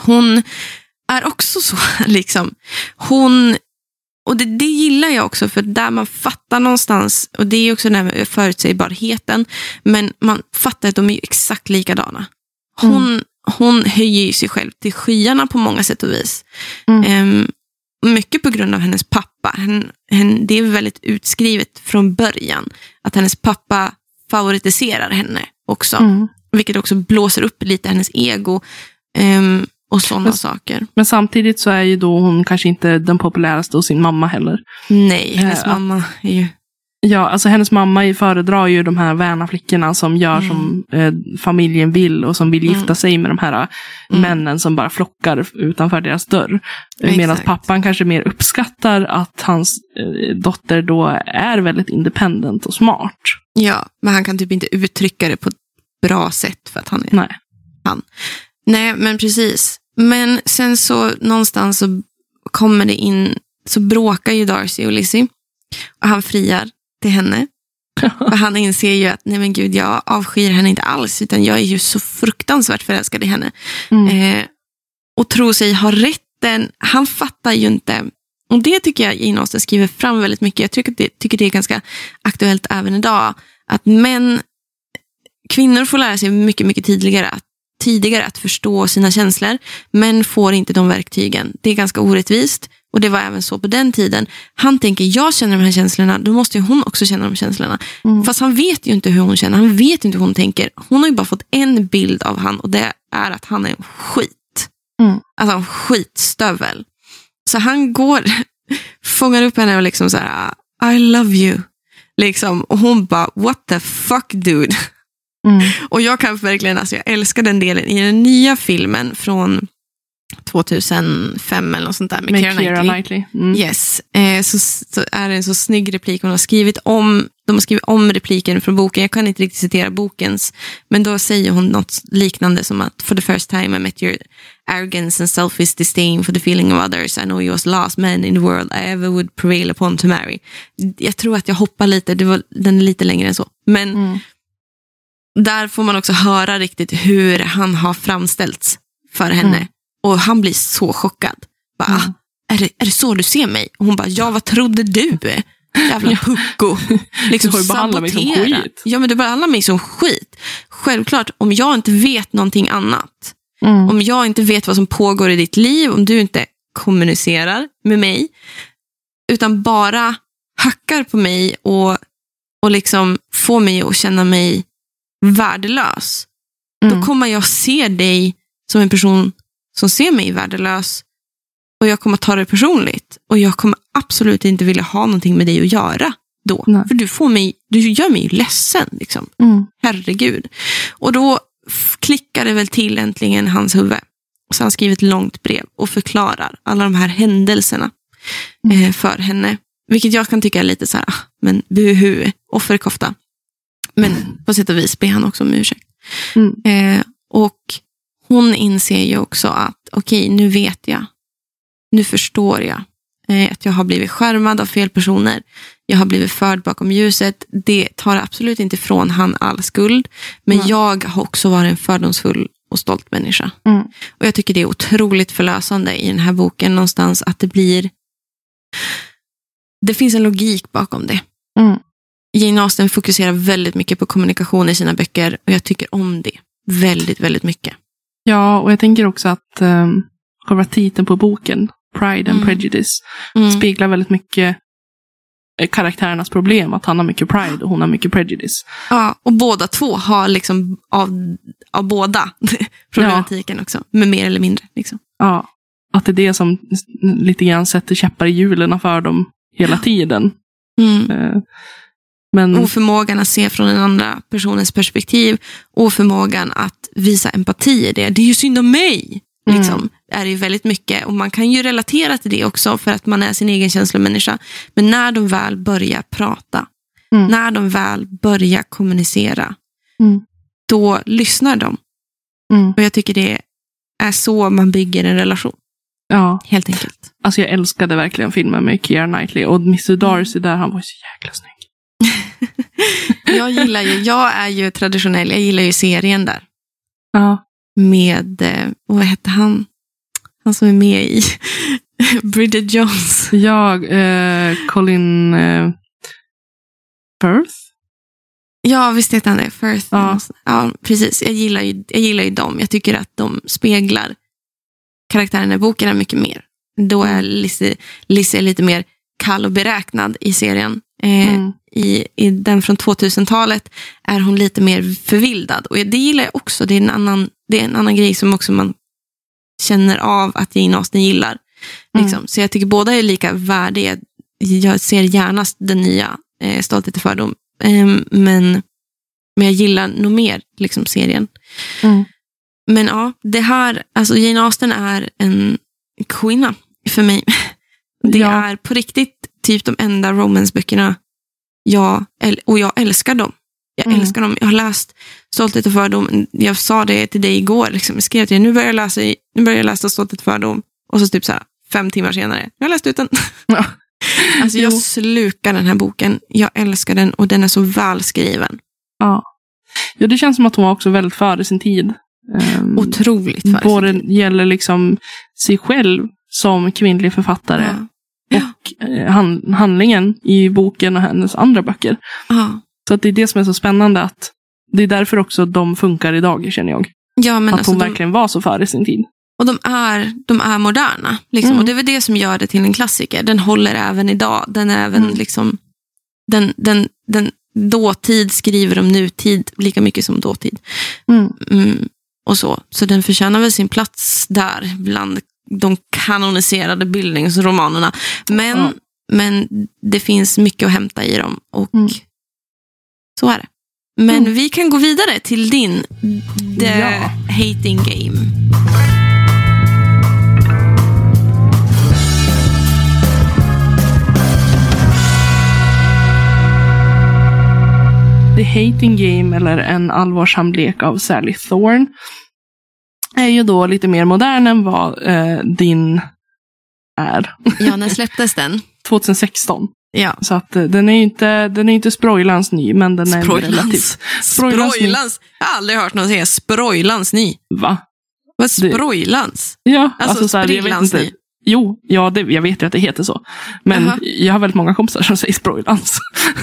Hon är också så, *laughs* liksom. Hon och det, det gillar jag också, för där man fattar någonstans, och det är också den här förutsägbarheten, men man fattar att de är exakt likadana. Hon, hon höjer ju sig själv till skyarna på många sätt och vis. Mm. Ehm, mycket på grund av hennes pappa. Hen, hen, det är väldigt utskrivet från början att hennes pappa favoritiserar henne också. Mm. Vilket också blåser upp lite hennes ego ehm, och sådana saker. Men samtidigt så är ju då hon kanske inte den populäraste hos sin mamma heller. Nej, hennes Ja. mamma är ju... Ja, alltså hennes mamma föredrar ju de här värna flickorna som gör Mm. som eh, familjen vill och som vill gifta Mm. sig med de här eh, Mm. männen som bara flockar utanför deras dörr. Exakt. Medan pappan kanske mer uppskattar att hans eh, dotter då är väldigt independent och smart. Ja, men han kan typ inte uttrycka det på ett bra sätt för att han är... Nej. Nej, men precis. Men sen så någonstans så kommer det in, så bråkar ju Darcy och Lizzie. Och han friar till henne. *laughs* För han inser ju att, nej men gud, jag avskyr henne inte alls, utan jag är ju så fruktansvärt förälskad i henne. Mm. Eh, och tror sig ha rätten. Han fattar ju inte Och det tycker jag Jane Austen skriver fram väldigt mycket. Jag tycker det, tycker det är ganska aktuellt även idag. Att män, kvinnor får lära sig mycket, mycket tidigare att, tidigare att förstå sina känslor. Män får inte de verktygen. Det är ganska orättvist. Och det var även så på den tiden. Han tänker, jag känner de här känslorna, då måste hon också känna de känslorna. Mm. Fast han vet ju inte hur hon känner, han vet inte hur hon tänker. Hon har ju bara fått en bild av han och det är att han är en skit. Mm. Alltså en skitstövel. Så han går, *laughs* fångar upp henne och liksom så här, I love you. Liksom. Och hon bara, what the fuck dude. Mm. Och jag kan verkligen, alltså jag älskar den delen i den nya filmen från 2005 eller något sånt där med, med Keira Knightley. Knightley. Mm. Yes. Eh, så, så, är det en så snygg replik. Hon har skrivit om, de har skrivit om repliken från boken. Jag kan inte riktigt citera bokens. Men då säger hon något liknande som att for the first time I met your arrogance and selfish disdain for the feeling of others. I know you was the last man in the world I ever would prevail upon to marry. Jag tror att jag hoppar lite, det var, den är lite längre än så. Men mm. Där får man också höra riktigt hur han har framställts för henne. Mm. Och han blir så chockad. Bara, mm. är, det, är det så du ser mig? Och hon bara, ja vad trodde du? Jävla pucko. *laughs* Liksom du har ju behandlat mig som skit. Ja, men du behandlar mig som skit. Självklart, om jag inte vet någonting annat. Mm. Om jag inte vet vad som pågår i ditt liv, om du inte kommunicerar med mig, utan bara hackar på mig och, och liksom får mig att känna mig värdelös. Mm. Då kommer jag se dig som en person som ser mig värdelös och jag kommer ta det personligt. Och jag kommer absolut inte vilja ha någonting med dig att göra då. Nej. För du, får mig, du gör mig ledsen. Liksom. Mm. Herregud. Och då klickar det väl till äntligen hans huvud. Så han skriver ett långt brev och förklarar alla de här händelserna mm. eh, för henne. Vilket jag kan tycka är lite så här, ah, men buhu, offerkofta. Men på sätt och vis ber han också om ursäkt. Mm. Eh, och hon inser ju också att okej, okay, nu vet jag. Nu förstår jag eh, att jag har blivit skärmad av fel personer. Jag har blivit förd bakom ljuset. Det tar absolut inte ifrån han all skuld. Men mm. jag har också varit en fördomsfull och stolt människa. Mm. Och Jag tycker det är otroligt förlösande i den här boken någonstans att det blir... Det finns en logik bakom det. Mm. Jane Austen fokuserar väldigt mycket på kommunikation i sina böcker och jag tycker om det väldigt, väldigt mycket. Ja, och jag tänker också att um, själva titeln på boken, Pride and mm. Prejudice, mm. speglar väldigt mycket eh, karaktärernas problem. Att han har mycket pride och hon har mycket prejudice. Ja, och båda två har liksom av, av båda *laughs* problematiken ja. också. Med mer eller mindre. Liksom. Ja, att det är det som lite grann sätter käppar i hjulen för dem hela tiden. Mm. Uh, men... Oförmågan att se från den andra personens perspektiv. Oförmågan att visa empati i det. Det är ju synd om mig. Mm. Liksom, är det väldigt mycket. Och Man kan ju relatera till det också för att man är sin egen känslomänniska. Men när de väl börjar prata, mm. när de väl börjar kommunicera, mm. då lyssnar de. Mm. Och Jag tycker det är så man bygger en relation. Ja. Helt enkelt. Alltså jag älskade verkligen filmen med Keira Knightley och Mr Darcy där, han var så jäkla snygg. *laughs* jag gillar ju, jag är ju traditionell, jag gillar ju serien där. Ja. Med, eh, vad hette han? Han som är med i *laughs* Bridget Jones. Ja, eh, Colin eh, Firth? Ja, visst heter han det. Firth. Ja. ja, precis. Jag gillar, ju, jag gillar ju dem. Jag tycker att de speglar karaktärerna i boken mycket mer. Då är mm. Lizzie, Lizzie lite mer kall och beräknad i serien. Eh, mm. I, I den från 2000-talet är hon lite mer förvildad. Och det gillar jag också. Det är en annan, det är en annan grej som också man känner av att Jane Austen gillar. Mm. Liksom. Så jag tycker båda är lika värdiga. Jag ser gärna den nya eh, Stolthet och fördom. Eh, men, men jag gillar nog mer liksom, serien. Mm. Men ja, det här, alltså Jane Austen är en kvinna för mig. *laughs* Det ja. är på riktigt typ de enda romansböckerna jag, och jag älskar dem. Jag mm. älskar dem. Jag har läst Stolthet och fördom. Jag sa det till dig igår. Liksom. Jag skrev till dig, nu börjar jag läsa, nu börjar jag läsa Stolthet och fördom. Och så typ så här, fem timmar senare, jag har läst ut den. Ja. *laughs* alltså jag slukar den här boken. Jag älskar den och den är så välskriven. Ja. ja, det känns som att hon var också väldigt före sin tid. Um, Otroligt före Både gäller liksom sig själv som kvinnlig författare. Ja. Eh, han, handlingen i boken och hennes andra böcker. Ja. Så att det är det som är så spännande att det är därför också de funkar idag, känner jag. Ja, men att alltså, hon de, verkligen var så före sin tid. och de är, de är moderna. Liksom. Mm. Och det är väl det som gör det till en klassiker. Den håller även idag. Den är även Mm. liksom, den, den, den, dåtid skriver om nutid lika mycket som dåtid. Mm. Mm, och så. så den förtjänar väl sin plats där bland de kanoniserade bildningsromanerna. Men, Ja. men det finns mycket att hämta i dem. Och Mm. så är det. Men Mm. vi kan gå vidare till din The Ja. Hating Game. The Hating Game, eller En allvarsam lek av Sally Thorne, är ju då lite mer modern än vad eh, din är. Ja, *laughs* när släpptes den? 2016. Ja. Så att eh, den är ju inte, den är inte sprojlans ny, men den är Sprojlans. relativt... Sprojlans. Sprojlans. Jag har aldrig hört någon säga sprojlans ny. Va? Vad är sprojlans? Ja, Alltså, så här, jag vet inte. Jo, ja, det, jag vet ju att det heter så. Men Jaha. jag har väldigt många kompisar som säger sprojlans.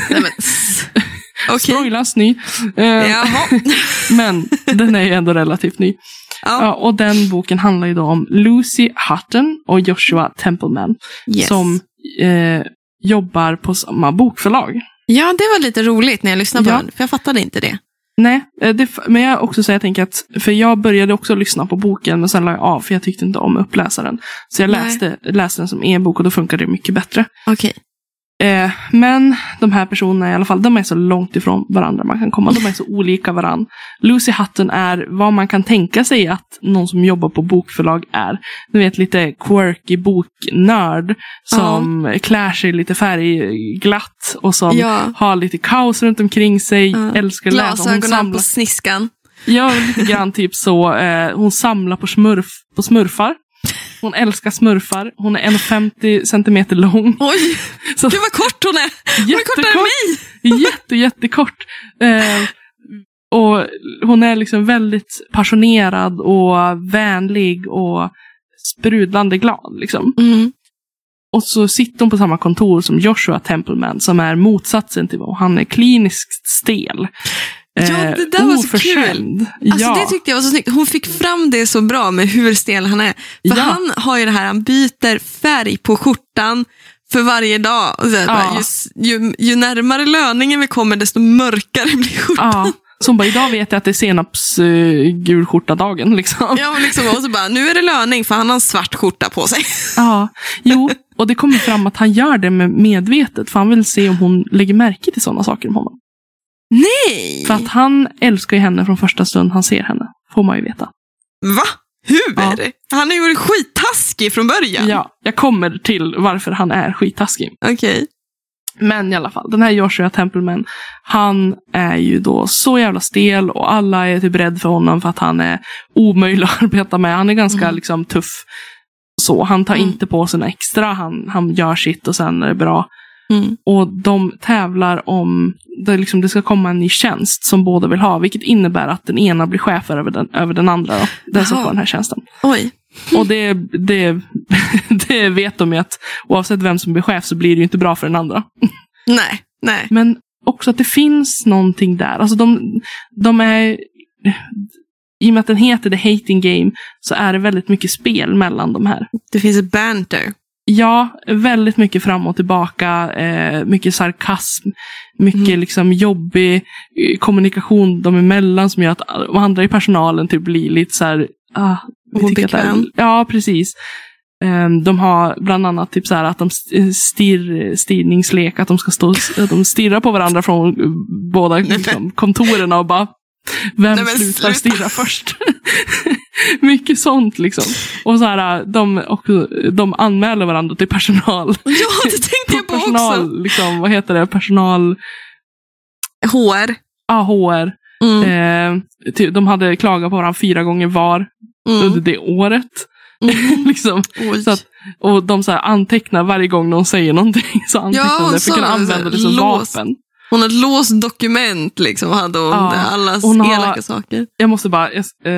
Nej, men, *laughs* Okej. Sprojlans ny. Eh, Jaha. *laughs* Men den är ju ändå relativt ny. Ja. Och den boken handlar ju då om Lucy Hutton och Joshua Templeman. Yes. Som eh, jobbar på samma bokförlag. Ja, det var lite roligt när jag lyssnade på Ja. den. För jag fattade inte det. Nej, eh, det, men jag också så jag tänker att, för jag började också lyssna på boken men sen la jag av för jag tyckte inte om uppläsaren. Så jag Nej. läste, läste den som e-bok och då funkade det mycket bättre. Okej. Eh, men de här personerna i alla fall, de är så långt ifrån varandra man kan komma. De är så olika varandra. Lucy Hutton är vad man kan tänka sig att någon som jobbar på bokförlag är. Du vet lite quirky boknörd som klär sig lite färgglatt och som Ja. har lite kaos runt omkring sig. Ja. Älskar att läsa. Glasögonen samlar, på sniskan. ja, lite grann typ så. Eh, hon samlar på, smurf, på smurfar. Hon älskar smurfar. Hon är 1,50 centimeter lång. Oj, Så- gud vad kort hon är. Hon är kortare än mig. Jätte, jättekort. Eh, och hon är liksom väldigt passionerad och vänlig och sprudlande glad. Liksom. Mm. Och så sitter hon på samma kontor som Joshua Templeman som är motsatsen till vad han är kliniskt stel. Ja, Eh, det där var så kul. Alltså ja. det tyckte jag var så snyggt. Hon fick fram det så bra med hur stel han är. För Ja. han har ju det här, han byter färg på skjortan för varje dag. Så Ja. bara, ju, ju, ju närmare löningen vi kommer, desto mörkare blir skjortan. Så hon bara, idag vet jag att det är senaps uh, gulskjorta-dagen. Liksom. Ja, liksom, och så bara, nu är det löning för han har en svart skjorta på sig. *laughs* Ja, jo, och det kommer fram att han gör det med medvetet, för han vill se om hon lägger märke till sådana saker om honom. Nej! För att han älskar ju henne från första stund han ser henne, får man ju veta. Va? Hur? Ja. Han har ju varit skittaskig från början. Ja, jag kommer till varför han är skittaskig. Okej. Men i alla fall, den här Joshua Templeman, han är ju då så jävla stel och alla är typ rädd för honom för att han är omöjlig *laughs* att arbeta med. Han är ganska Mm. liksom tuff. Så han tar Mm. inte på sig något extra, han, han gör sitt och sen är det bra. Mm. Och de tävlar om, det, liksom, det ska komma en ny tjänst som båda vill ha, vilket innebär att den ena blir chef över den, över den andra. Då, den som får den här tjänsten. Oj. Och det, det, *laughs* det vet de ju att oavsett vem som blir chef så blir det ju inte bra för den andra. *laughs* Nej, nej. Men också att det finns någonting där. Alltså de, de är... I och med att den heter The Hating Game så är det väldigt mycket spel mellan de här. Det finns ett banter. Ja, väldigt mycket fram och tillbaka, eh, mycket sarkasm, mycket Mm. liksom jobbig eh, kommunikation dem emellan som gör att de andra i personalen typ blir lite så här, ah, vi Lite tycker att det är- bekväm. Ja, precis. Ehm, de har bland annat typ så här att de st- stirr, stirrningslek, att de ska stå att de stirrar på varandra från eh, båda *laughs* liksom, kontorerna och bara vem Nej, slutar sluta. stirra först? *laughs* Mycket sånt liksom. Och så här, de, och, de anmäler varandra till personal. *laughs* Ja, det tänkte jag på personal, också. liksom, vad heter det? Personal, HR. ah, HR. Mm. Eh, ty- de hade klagat på varandra fyra gånger var under Mm. det året. Mm. *laughs* liksom. Att, och de så antecknar varje gång någon säger någonting. Så antecknar Ja, de det för att kunna använda det som lås. vapen. Hon har ett låst dokument liksom, hade hon. Ja, allas hon har- elaka saker. Jag måste bara, jag, eh,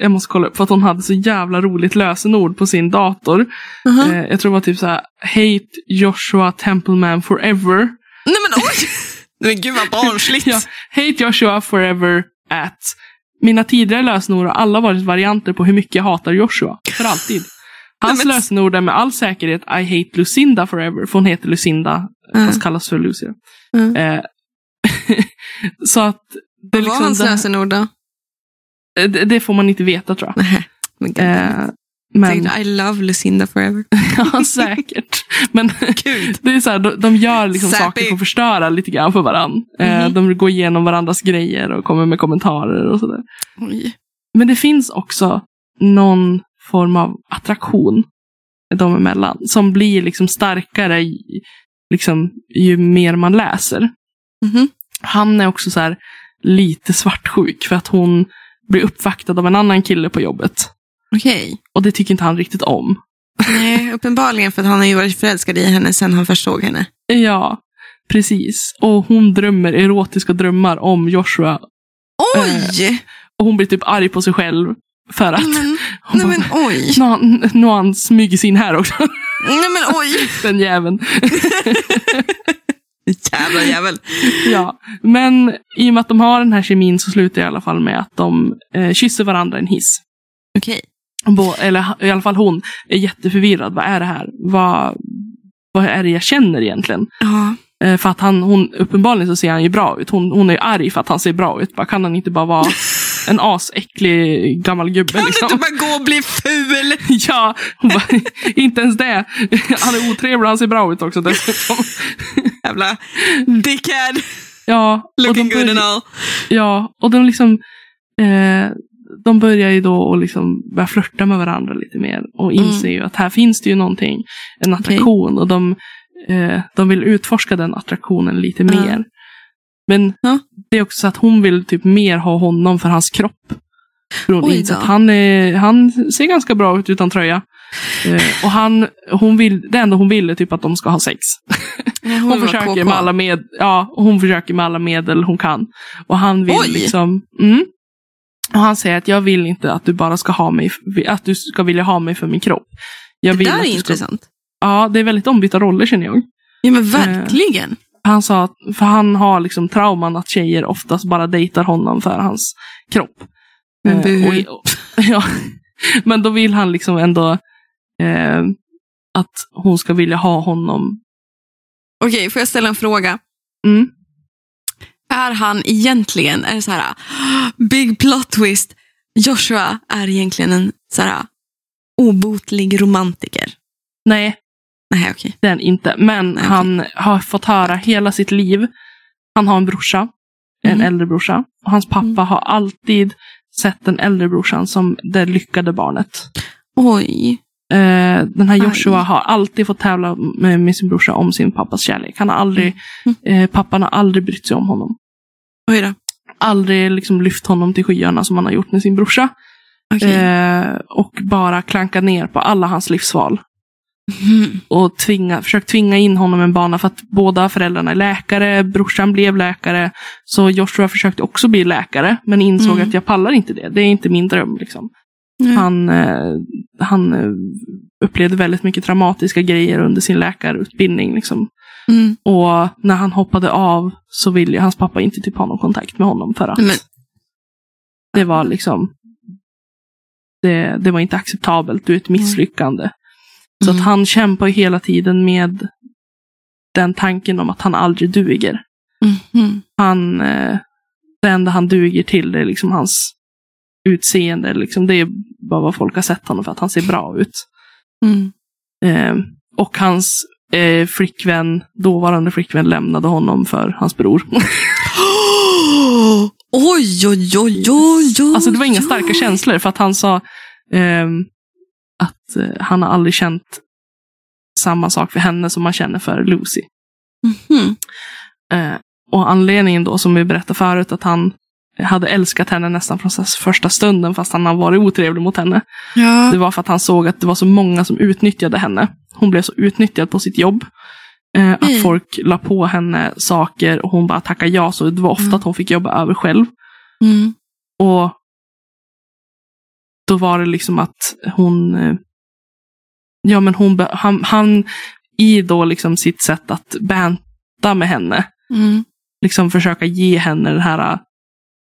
jag måste kolla upp för att hon hade så jävla roligt lösenord på sin dator. Uh-huh. Eh, jag tror det var typ så här, hate Joshua Templeman forever. Nej men oj! *laughs* Men gud vad barnsligt. *laughs* Ja, hate Joshua forever at. Mina tidigare lösenord har alla varit varianter på hur mycket jag hatar Joshua. För alltid. Hans Nej, men- lösenord är med all säkerhet I hate Lucinda forever. För hon heter Lucinda, Mm. fast kallas för Lucia. Mm. Eh, *laughs* så att det, Vad var liksom, hans det, lösenord då? det, det får man inte veta tror jag. Nej. Men. Eh, men, Säkert, I love Lucinda forever. *laughs* ja, säkert. Men *laughs* det är så här, de, de gör liksom saker för att förstöra lite grann för varandra. Eh, Mhm. de går igenom varandras grejer och kommer med kommentarer och sådär. Oj. Men det finns också någon form av attraktion dem emellan. Som blir liksom starkare liksom, ju mer man läser. Mhm. Han är också så här lite svartsjuk för att hon blir uppvaktad av en annan kille på jobbet. Okej. Och det tycker inte han riktigt om. Nej, *laughs* uppenbarligen för att han har ju varit förälskad i henne sedan han först såg henne. Ja, precis. Och hon drömmer erotiska drömmar om Joshua. Oj! Och hon blir typ arg på sig själv. För att men, *laughs* nej men oj. har han smugit sig in här också. Nej men oj. *laughs* Den jäveln. *laughs* Jävla jävel. Ja, men i och med att de har den här kemin så slutar det i alla fall med att de eh, kysser varandra i en hiss. Okej. Bo, eller i alla fall hon är jätteförvirrad. Vad är det här? Vad, vad är det jag känner egentligen? Ja. Eh, för att han, hon, uppenbarligen så ser han ju bra ut. Hon, hon är arg för att han ser bra ut. Bara, kan han inte bara vara en asäcklig gammal gubbe? Kan du liksom? inte bara gå och bli ful? *laughs* Ja, bara, *laughs* inte ens det. *laughs* Han är otrevlig, han ser bra ut också dessutom. Jävla dickhead. Ja, och Looking good and all. Ja, och de liksom eh, de börjar ju då att liksom börja flörta med varandra lite mer och Mm. inser ju att här finns det ju någonting, en attraktion och de, eh, de vill utforska den attraktionen lite Ja. mer. Men Ja. det är också så att hon vill typ mer ha honom för hans kropp. För hon inser att han, är, han ser ganska bra ut utan tröja. Eh, och han, hon vill, det enda hon vill är typ att de ska ha sex. Hon, *laughs* var försöker med alla med, ja, hon försöker med alla medel hon kan. Och han vill Oj! liksom, mm. Och han säger att jag vill inte att du bara ska ha mig, att du ska vilja ha mig för min kropp. Jag Det där är du intressant. Ska, ja, det är väldigt ombytta roller känner jag. Ja men verkligen. Han sa att, för han har liksom trauman att tjejer oftast bara dejtar honom för hans kropp. Men Eh, och, *laughs* ja, men då vill han liksom ändå eh, att hon ska vilja ha honom. Okej, får jag ställa en fråga? Mm. Är han egentligen, är det så här, "Ah, big plot twist, Joshua är egentligen en så här obotlig romantiker? Nej, Nej, okej. Det är han inte. Men Nej, han har fått höra hela sitt liv. Han har en brorsa. En Mhm. äldre brorsa. Och hans pappa Mm. har alltid sett den äldre brorsan som det lyckade barnet. Oj. Eh, den här. Joshua har alltid fått tävla med, med sin brorsa om sin pappas kärlek. Han har aldrig, Mm. eh, pappan har aldrig brytt sig om honom. Oj då. Aldrig liksom lyft honom till skyarna som han har gjort med sin brorsa. Okej. Eh, och bara klankat ner på alla hans livsval. Mm. och tvinga, försökt tvinga in honom en bana för att båda föräldrarna är läkare, brorsan blev läkare. Så Joshua försökte också bli läkare, men insåg Mm. att jag pallar inte det. Det är inte min dröm. Liksom. Mm. Han, eh, han eh, upplevde väldigt mycket traumatiska grejer under sin läkarutbildning. Liksom. Mm. Och när han hoppade av så ville hans pappa inte typ ha någon kontakt med honom för att Men, det var liksom det, det var inte acceptabelt, du är ett misslyckande. Så Mm. att han kämpar hela tiden med den tanken om att han aldrig duger. Mhm. Han, eh, det enda han duger till det är liksom hans utseende. Liksom, det är bara vad folk har sett honom för att han ser bra ut. Mm. Eh, och hans eh, flickvän, dåvarande flickvän lämnade honom för hans bror. *laughs* *gasps* Oj, oj, oj, oj, oj. alltså det var inga starka känslor för att han sa ehm, att eh, han har aldrig känt samma sak för henne som man känner för Lucy. Mhm. Eh, och anledningen då, som vi berättade förut, att han hade älskat henne nästan från första stunden fast han har varit otrevlig mot henne. Ja. Det var för att han såg att det var så många som utnyttjade henne. Hon blev så utnyttjad på sitt jobb. Eh, att folk la på henne saker och hon bara tackade ja. Så det var ofta mm. att hon fick jobba över själv. Mm. Och då var det liksom att hon, eh, ja men hon, han, han i då liksom sitt sätt att banta med henne, mm. liksom försöka ge henne den här uh,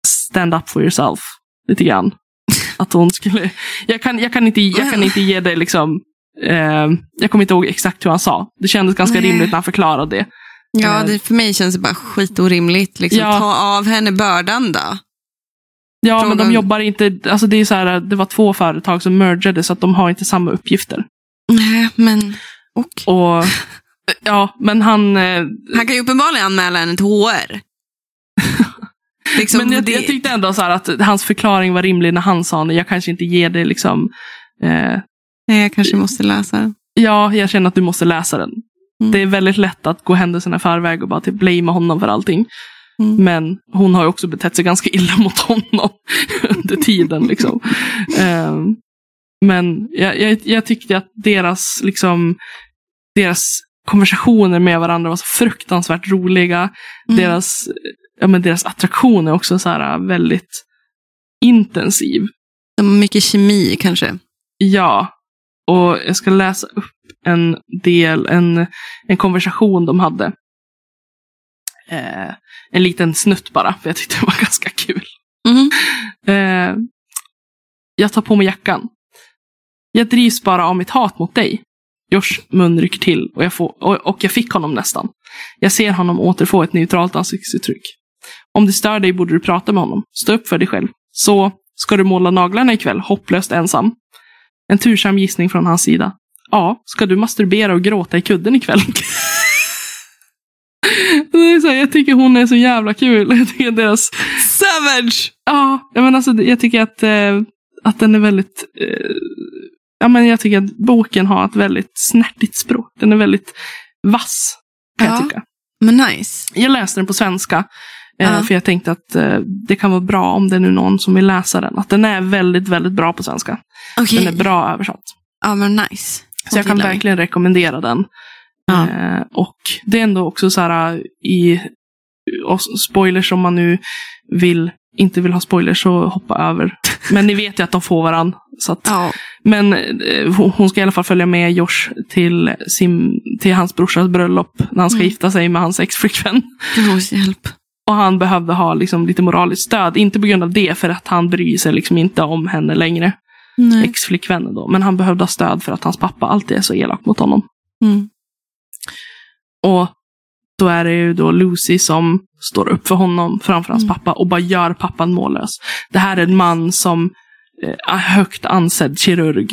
stand up for yourself lite grann. *laughs* Att hon skulle, jag kan, jag kan, inte, jag kan inte ge det liksom, eh, jag kommer inte ihåg exakt hur han sa. Det kändes ganska Nej. rimligt när han förklarade det. Ja, eh. det, för mig känns det bara skitorimligt. Liksom. Ja. Ta av henne bördan då. Ja, Frågan... men de jobbar inte, alltså det är så här, det var två företag som mergade så att de har inte samma uppgifter. Nej, men och? och ja, men han... Eh... Han kan ju uppenbarligen anmäla henne till HR. *laughs* liksom, men jag, det... jag, tyckte ändå så att hans förklaring var rimlig när han sa det. Jag kanske inte ger det liksom... Eh... Nej, jag kanske måste läsa den. Ja, jag känner att du måste läsa den. Mm. Det är väldigt lätt att gå händelserna i förväg och bara typ blamea honom för allting. Mm. Men hon har ju också betett sig ganska illa *laughs* mot honom under tiden. Liksom. um, men jag, jag, jag, tyckte att deras, liksom, deras konversationer med varandra var så fruktansvärt roliga. Mm. Deras, ja, men deras attraktion är också så här väldigt intensiv. De har mycket kemi kanske. Ja. Och jag ska läsa upp en del, en, en konversation de hade. Eh, en liten snutt bara, för jag tyckte det var *laughs* ganska kul. Mm. Eh, jag tar på mig jackan. Jag drivs bara av mitt hat mot dig. Josh mun rycker till och jag, får, och, och jag fick honom nästan. Jag ser honom återfå ett neutralt ansiktsuttryck. Om det stör dig borde du prata med honom. Stå upp för dig själv. Så, ska du måla naglarna ikväll, hopplöst ensam? En tursam gissning från hans sida. Ja, ska du masturbera och gråta i kudden ikväll? *laughs* här, jag tycker hon är så jävla kul. *laughs* Jag tycker deras... Savage! Ja, men alltså, jag tycker att, eh, att den är väldigt... Eh, ja, men jag tycker att boken har ett väldigt snärtigt språk. Den är väldigt vass, kan ja, jag tycka. Men nice. Jag läste den på svenska. Eh, ja. För jag tänkte att eh, det kan vara bra om det är nu någon som vill läsa den. Att den är väldigt, väldigt bra på svenska. Okay. Den är bra översatt. Ja, men nice. Så jag kan verkligen rekommendera den. Ja. Eh, och det är ändå också så här i spoilers om man nu vill, inte vill ha spoilers så hoppa över. *laughs* Men ni vet ju att de får varandra. Så att, ja. Men eh, hon ska i alla fall följa med Josh till, sin, till hans brorsas bröllop när han ska mm. gifta sig med hans exflickvän. hjälp. Och han behövde ha liksom, lite moraliskt stöd. Inte på grund av det, för att han bryr sig liksom inte om henne längre. Exflickvännen då. Men han behövde ha stöd för att hans pappa alltid är så elak mot honom. Mm. Och då är det ju då Lucy som står upp för honom framför hans mm. pappa och bara gör pappan mållös. Det här är en man som eh, är högt ansedd kirurg.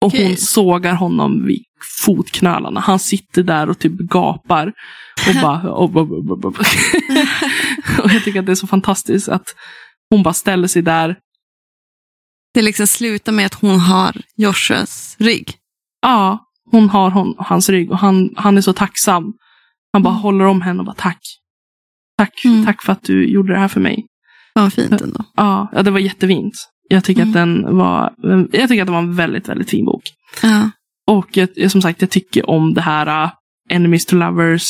Och okay. hon sågar honom vid fotknölarna. Han sitter där och typ gapar. Och bara... *laughs* Och, och, *laughs* och, och jag tycker att det är så fantastiskt att hon bara ställer sig där. Det liksom slutar med att hon har Joshuas rygg. Ja, hon har hon, hans rygg och han, han är så tacksam. Han bara mm. håller om henne och bara tack. Tack, mm. tack för att du gjorde det här för mig. Vad fint ändå. Ja, ja, det var jättefint. Jag tycker, mm. att den var, jag tycker att det var en väldigt, väldigt fin bok. Ja. Och jag, som sagt, jag tycker om det här uh, Enemies to Lovers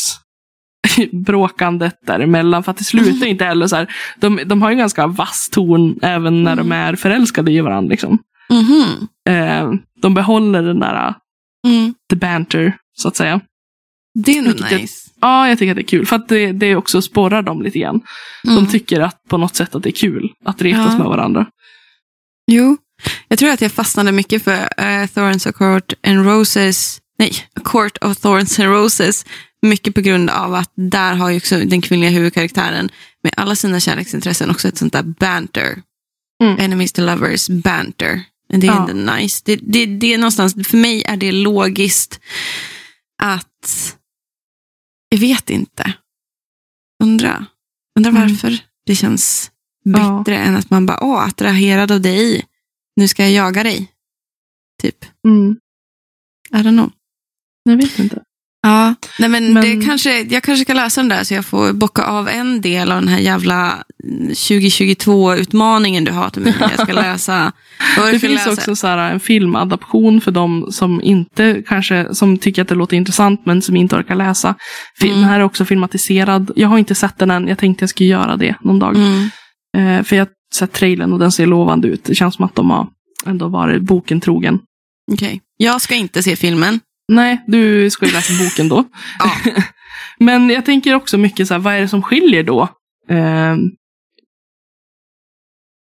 *laughs* bråkandet däremellan. För att det slutar mm. inte heller så här. De, de har ju ganska vass ton även när mm. de är förälskade i varandra. Liksom. Mm. Eh, de behåller den där uh, Mm. The banter, så att säga. Det är nog nice. Jag, ja, jag tycker att det är kul. För att det, det också sporrar dem lite grann. Mm. De tycker att på något sätt att det är kul att retas ja. med varandra. Jo, jag tror att jag fastnade mycket för uh, Thorns of Court and Roses. Nej, Court of Thorns and Roses. Mycket på grund av att där har ju också den kvinnliga huvudkaraktären med alla sina kärleksintressen också ett sånt där banter. Mm. Enemies to lovers banter. Men det är ja. ändå nice. Det, det, det är någonstans, för mig är det logiskt att, jag vet inte, undra, undra mm. varför det känns bättre ja. än att man bara, åh, attraherad av dig, nu ska jag jaga dig. Typ. Mm. I don't know. Jag vet inte. Ja, nej men, Men- Det kanske, jag kanske ska läsa den där så jag får bocka av en del av den här jävla 2022-utmaningen du har till mig. Jag ska läsa. *laughs* Det finns läsa? också så här, en filmadaption för de som inte kanske, som tycker att det låter intressant men som inte orkar läsa. Mm. Den här är också filmatiserad. Jag har inte sett den än, jag tänkte jag skulle göra det någon dag. Mm. Eh, för jag har sett trailern och den ser lovande ut. Det känns som att de har ändå varit boken trogen. Okej. Jag ska inte se filmen. Nej, du ska ju läsa boken då. Ja. *laughs* Men jag tänker också mycket så här, vad är det som skiljer då? Eh,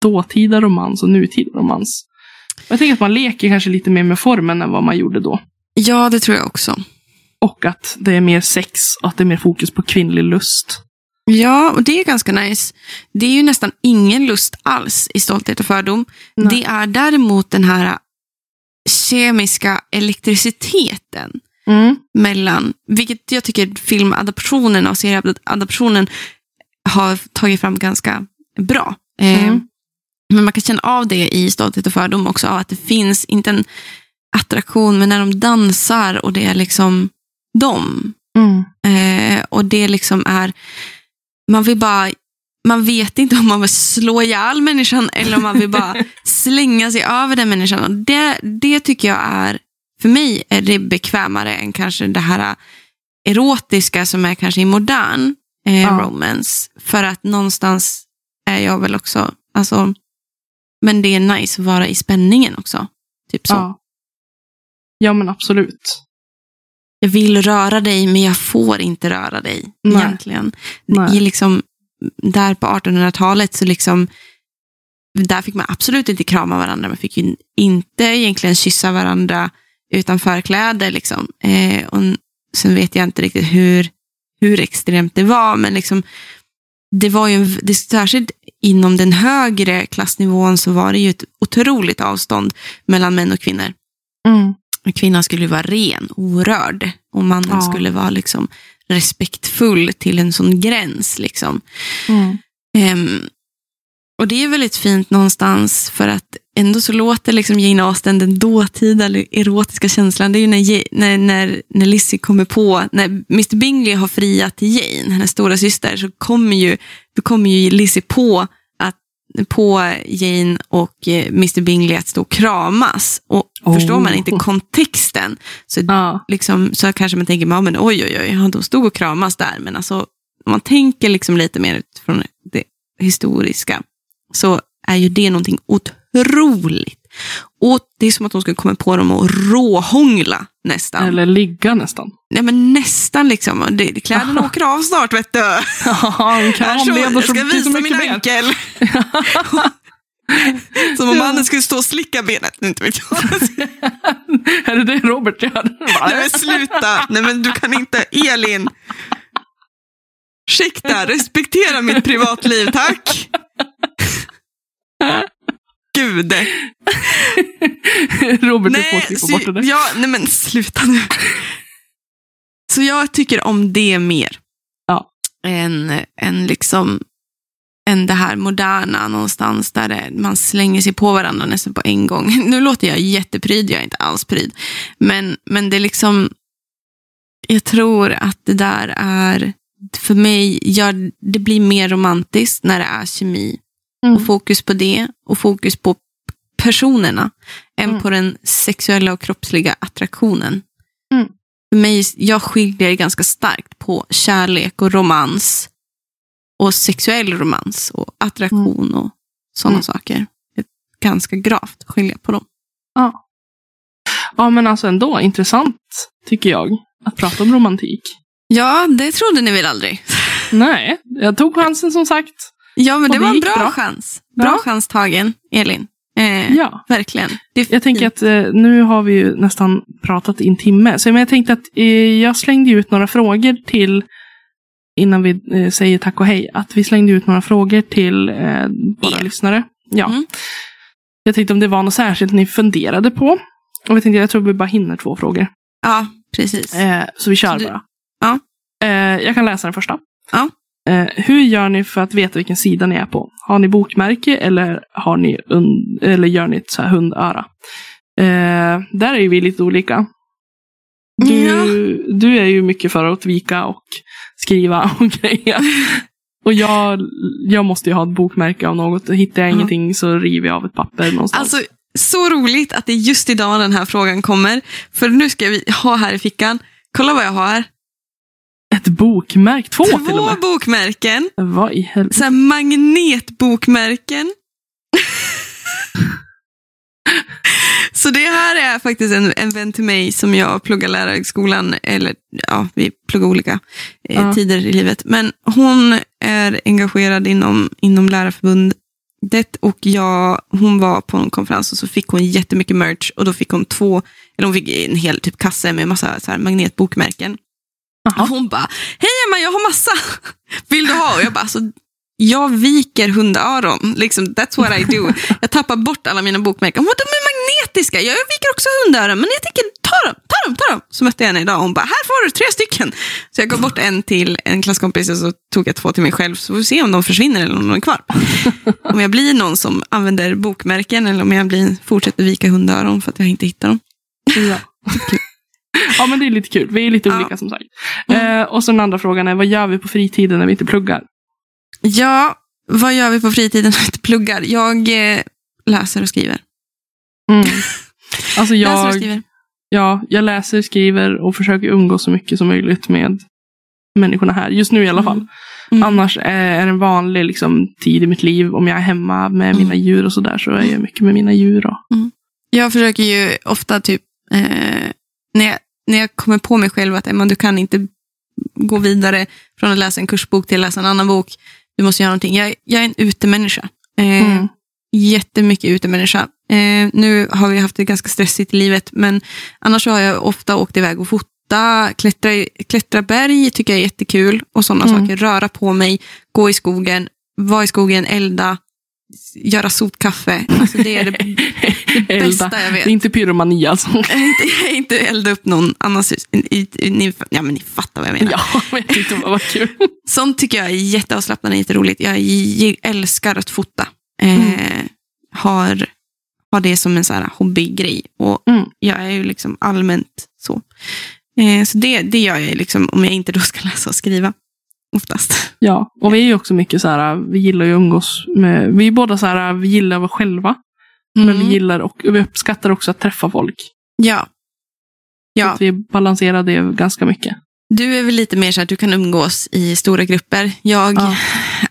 dåtida romans och nutida romans. Jag tänker att man leker kanske lite mer med formen än vad man gjorde då. ja, det tror jag också. Och att det är mer sex och att det är mer fokus på kvinnlig lust. Ja, och det är ganska nice. Det är ju nästan ingen lust alls i Stolthet och fördom. Nej. Det är däremot den här kemiska elektriciteten Mm. mellan, vilket jag tycker filmadaptionen och serieadaptionen har tagit fram ganska bra. Eh, Mm. Men man kan känna av det i Stolthet och fördom också, att det finns inte en attraktion, men när de dansar och det är liksom dem. Mm. Eh, och det liksom är, man vill bara, man vet inte om man vill slå ihjäl människan eller om man vill bara *laughs* slänga sig över den människan. Och det, det tycker jag är, för mig är det bekvämare än kanske det här erotiska som är kanske i modern eh, Ja. romance. För att någonstans är jag väl också, alltså, men det är nice att vara i spänningen också. Typ så. Ja. ja, men absolut. Jag vill röra dig, men jag får inte röra dig Nej. egentligen. Nej. I liksom, där på 1800-talet så liksom, där fick man absolut inte krama varandra. Man fick ju inte egentligen kyssa varandra utan förkläde. Liksom. Eh, och sen vet jag inte riktigt hur, hur extremt det var, men liksom, det var ju, en- det, särskilt inom den högre klassnivån så var det ju ett otroligt avstånd mellan män och kvinnor. Mm. Kvinnan skulle ju vara ren, orörd. Och mannen Ja. skulle vara liksom respektfull till en sån gräns. Liksom. Mm. Ehm, och det är väldigt fint någonstans för att ändå så låter liksom Jane Austen den dåtida erotiska känslan. Det är ju när, när, när, när Lizzie kommer på, när Mr Bingley har friat till Jane, hennes stora syster, så kommer ju, då kommer ju Lizzie på på Jane och eh, Mr Bingley att stå och kramas. Och Oh. förstår man inte kontexten så Ja. liksom, så kanske man tänker, ja, men oj, oj, oj, de stod och kramas där. Men alltså, om man tänker liksom lite mer utifrån det historiska, så är ju det någonting otroligt. Och det är som att de skulle komma på dem och råhångla nästan. Eller ligga nästan. Nej, men nästan liksom. Det, kläderna åker av snart, vet du. *laughs* Ja, Här så, jag ska visa min ankel. *laughs* *laughs* Som om mannen skulle stå och slicka benet. Inte vet jag. är det det Robert gör? Nej men sluta. Nej men du kan inte. Elin. Ursäkta, respektera mitt privatliv, tack. Gud. *laughs* Robert, du får Nej, klippa bort det där. ja, nej men sluta nu. Så jag tycker om det mer. Ja. Än, än liksom än det här moderna någonstans där det, man slänger sig på varandra nästan på en gång. *laughs* Nu låter jag jättepryd, jag är inte alls pryd. Men, men det är liksom, jag tror att det där är, för mig, gör, det blir mer romantiskt när det är kemi Mm. och fokus på det och fokus på personerna än Mm. på den sexuella och kroppsliga attraktionen. Mm. För mig, jag skiljer ganska starkt på kärlek och romans och sexuell romans och attraktion och sådana Mm. saker. Det är ganska gravt att skilja på dem. Ja, men alltså ändå intressant, tycker jag, att prata om romantik. Ja, det trodde ni väl aldrig? Nej, jag tog chansen som sagt. Ja, men det det var en bra, bra. chans. Bra Ja. chans tagen, Elin. Eh, Ja. Verkligen. Jag tänker att eh, nu har vi ju nästan pratat i en timme. Så men jag tänkte att eh, jag slängde ut några frågor till, innan vi eh, säger tack och hej, att vi slängde ut några frågor till eh, våra lyssnare. Ja. Mm. Jag tänkte om det var något särskilt ni funderade på. Och jag tänkte jag tror vi bara hinner två frågor. Ja, precis. Eh, så vi kör Så du- bara. Ja. Jag kan läsa den första. Ja. Eh, hur gör ni för att veta vilken sida ni är på? Har ni bokmärke eller, har ni eller gör ni ett så här hundöra? Eh, där är ju vi lite olika. Du, Ja. du är ju mycket för att vika och skriva och *laughs* grejer. Och jag, jag måste ju ha ett bokmärke av något. Hittar jag Ja. ingenting så river jag av ett papper någonstans. Alltså, så roligt att det är just idag den här frågan kommer. För nu ska vi ha här i fickan. Kolla vad jag har. Ett bokmärke, två, till och Två med. bokmärken. Vad i helvete? Så här magnetbokmärken. *laughs* Så det här är faktiskt en, en vän till mig som jag pluggar lärarhögskolan, eller ja, vi pluggar olika eh, Ja. tider i livet. Men hon är engagerad inom, inom lärarförbundet och jag, hon var på en konferens och så fick hon jättemycket merch och då fick hon två, eller hon fick en hel typ kasse med massa så här magnetbokmärken. Jaha. hon bara, hej Emma, jag har massa. *laughs* Vill du ha? Och jag bara, alltså, jag viker hundöron. Liksom, that's what I do. *laughs* Jag tappar bort alla mina bokmärken. Hon bara, de är magnetiska. Jag viker också hundöron, men jag tänker, ta dem, ta dem, ta dem. Så mötte jag henne idag och hon bara, här får du tre stycken. Så jag gav bort en till en klasskompis och så tog jag två till mig själv. Så får vi se om de försvinner eller om de är kvar. *laughs* om jag blir någon som använder bokmärken eller om jag blir, fortsätter vika hundöron för att jag inte hittar dem. Ja. Ja, men det är lite kul. Vi är lite Ja. olika som sagt. Eh, och så den andra frågan är, vad gör vi på fritiden när vi inte pluggar? Ja, vad gör vi på fritiden när vi inte pluggar? Jag eh, läser och skriver. Mm. *laughs* Alltså Läser och jag, skriver. ja, jag läser, skriver och försöker umgås så mycket som möjligt med människorna här. Just nu i alla fall. Mm. Annars är det en vanlig liksom, tid i mitt liv. Om jag är hemma med mina Mm. djur och sådär så är jag mycket med mina djur. Och, Jag försöker ju ofta typ, eh, när, jag, när jag kommer på mig själv att Emma, du kan inte gå vidare från att läsa en kursbok till att läsa en annan bok. Du måste göra någonting. Jag, jag är en utemänniska. Eh, Mm. Jättemycket utemänniska. Eh, nu har vi haft det ganska stressigt i livet, men annars har jag ofta åkt iväg och fota, klättra, klättra berg tycker jag är jättekul och sådana Mm. saker. Röra på mig, gå i skogen, vara i skogen, elda, göra sotkaffe. Alltså det är det, det *laughs* bästa jag vet. Det är inte pyromani alltså. *laughs* Inte, inte elda upp någon annans hus. Ni, ja, men ni fattar vad jag menar. Ja, *laughs* jag vet inte vad kul. Sånt tycker jag är jätteavslappnande och jätteroligt. Jag älskar att fota. Eh, har, har det som en så här hobbygrej. Och Mm. jag är ju liksom allmänt så. Eh, så det, det gör jag liksom om jag inte då ska läsa och skriva. Oftast. Ja, och vi är ju också mycket så här, vi gillar ju att umgås med, vi är båda så här, vi gillar att vara själva. Men Mm. vi gillar och vi uppskattar också att träffa folk. Ja. Så Ja, att vi balanserar det ganska mycket. du är väl lite mer så att du kan umgås i stora grupper. Jag Ja.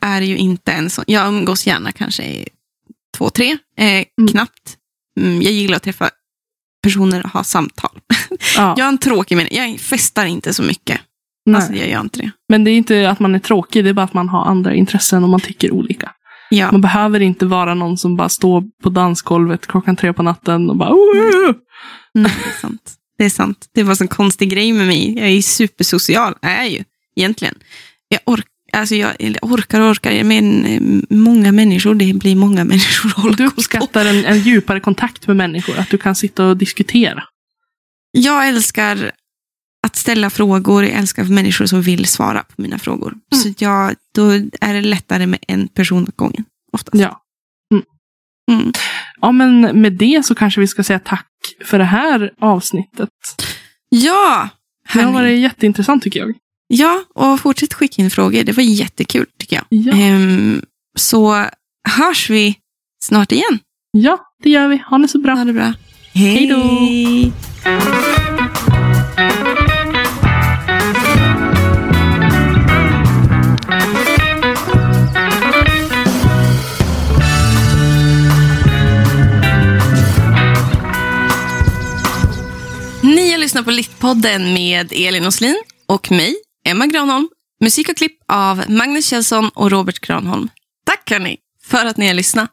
är ju inte en sån. Jag umgås gärna kanske i två, tre. Eh, Knappt. Mm, jag gillar att träffa personer och ha samtal. Ja, *laughs* Jag är en tråkig människa. Jag festar inte så mycket. Nej. Alltså, jag gör inte det. Men det är inte att man är tråkig, det är bara att man har andra intressen och man tycker olika. Ja. Man behöver inte vara någon som bara står på dansgolvet klockan tre på natten och bara "Åh!" Nej, det är sant. Det är sant. Det var en sån konstig grej med mig. Jag är ju supersocial. Jag är ju egentligen. Jag, ork, alltså jag orkar och orkar. Men eh, många människor, det blir många *laughs* människor Du uppskattar en, en djupare kontakt med människor, att du kan sitta och diskutera. Jag älskar att ställa frågor. Jag älskar människor som vill svara på mina frågor. Så jag, då är det lättare med en person åt gången. Oftast. Ja. Mm. ja, men med det så kanske vi ska säga tack för det här avsnittet. Ja, Det har varit jätteintressant tycker jag. Ja, och fortsätt skicka in frågor. Det var jättekul tycker jag. Ja. Ehm, så hörs vi snart igen. Ja, det gör vi. Ha det så bra. Ha det bra. Hej då. Lyssnar på Littpodden med Elin Oslin och mig, Emma Granholm. Musik och klipp av Magnus Kjellson och Robert Granholm. Tack hörni för att ni har lyssnat.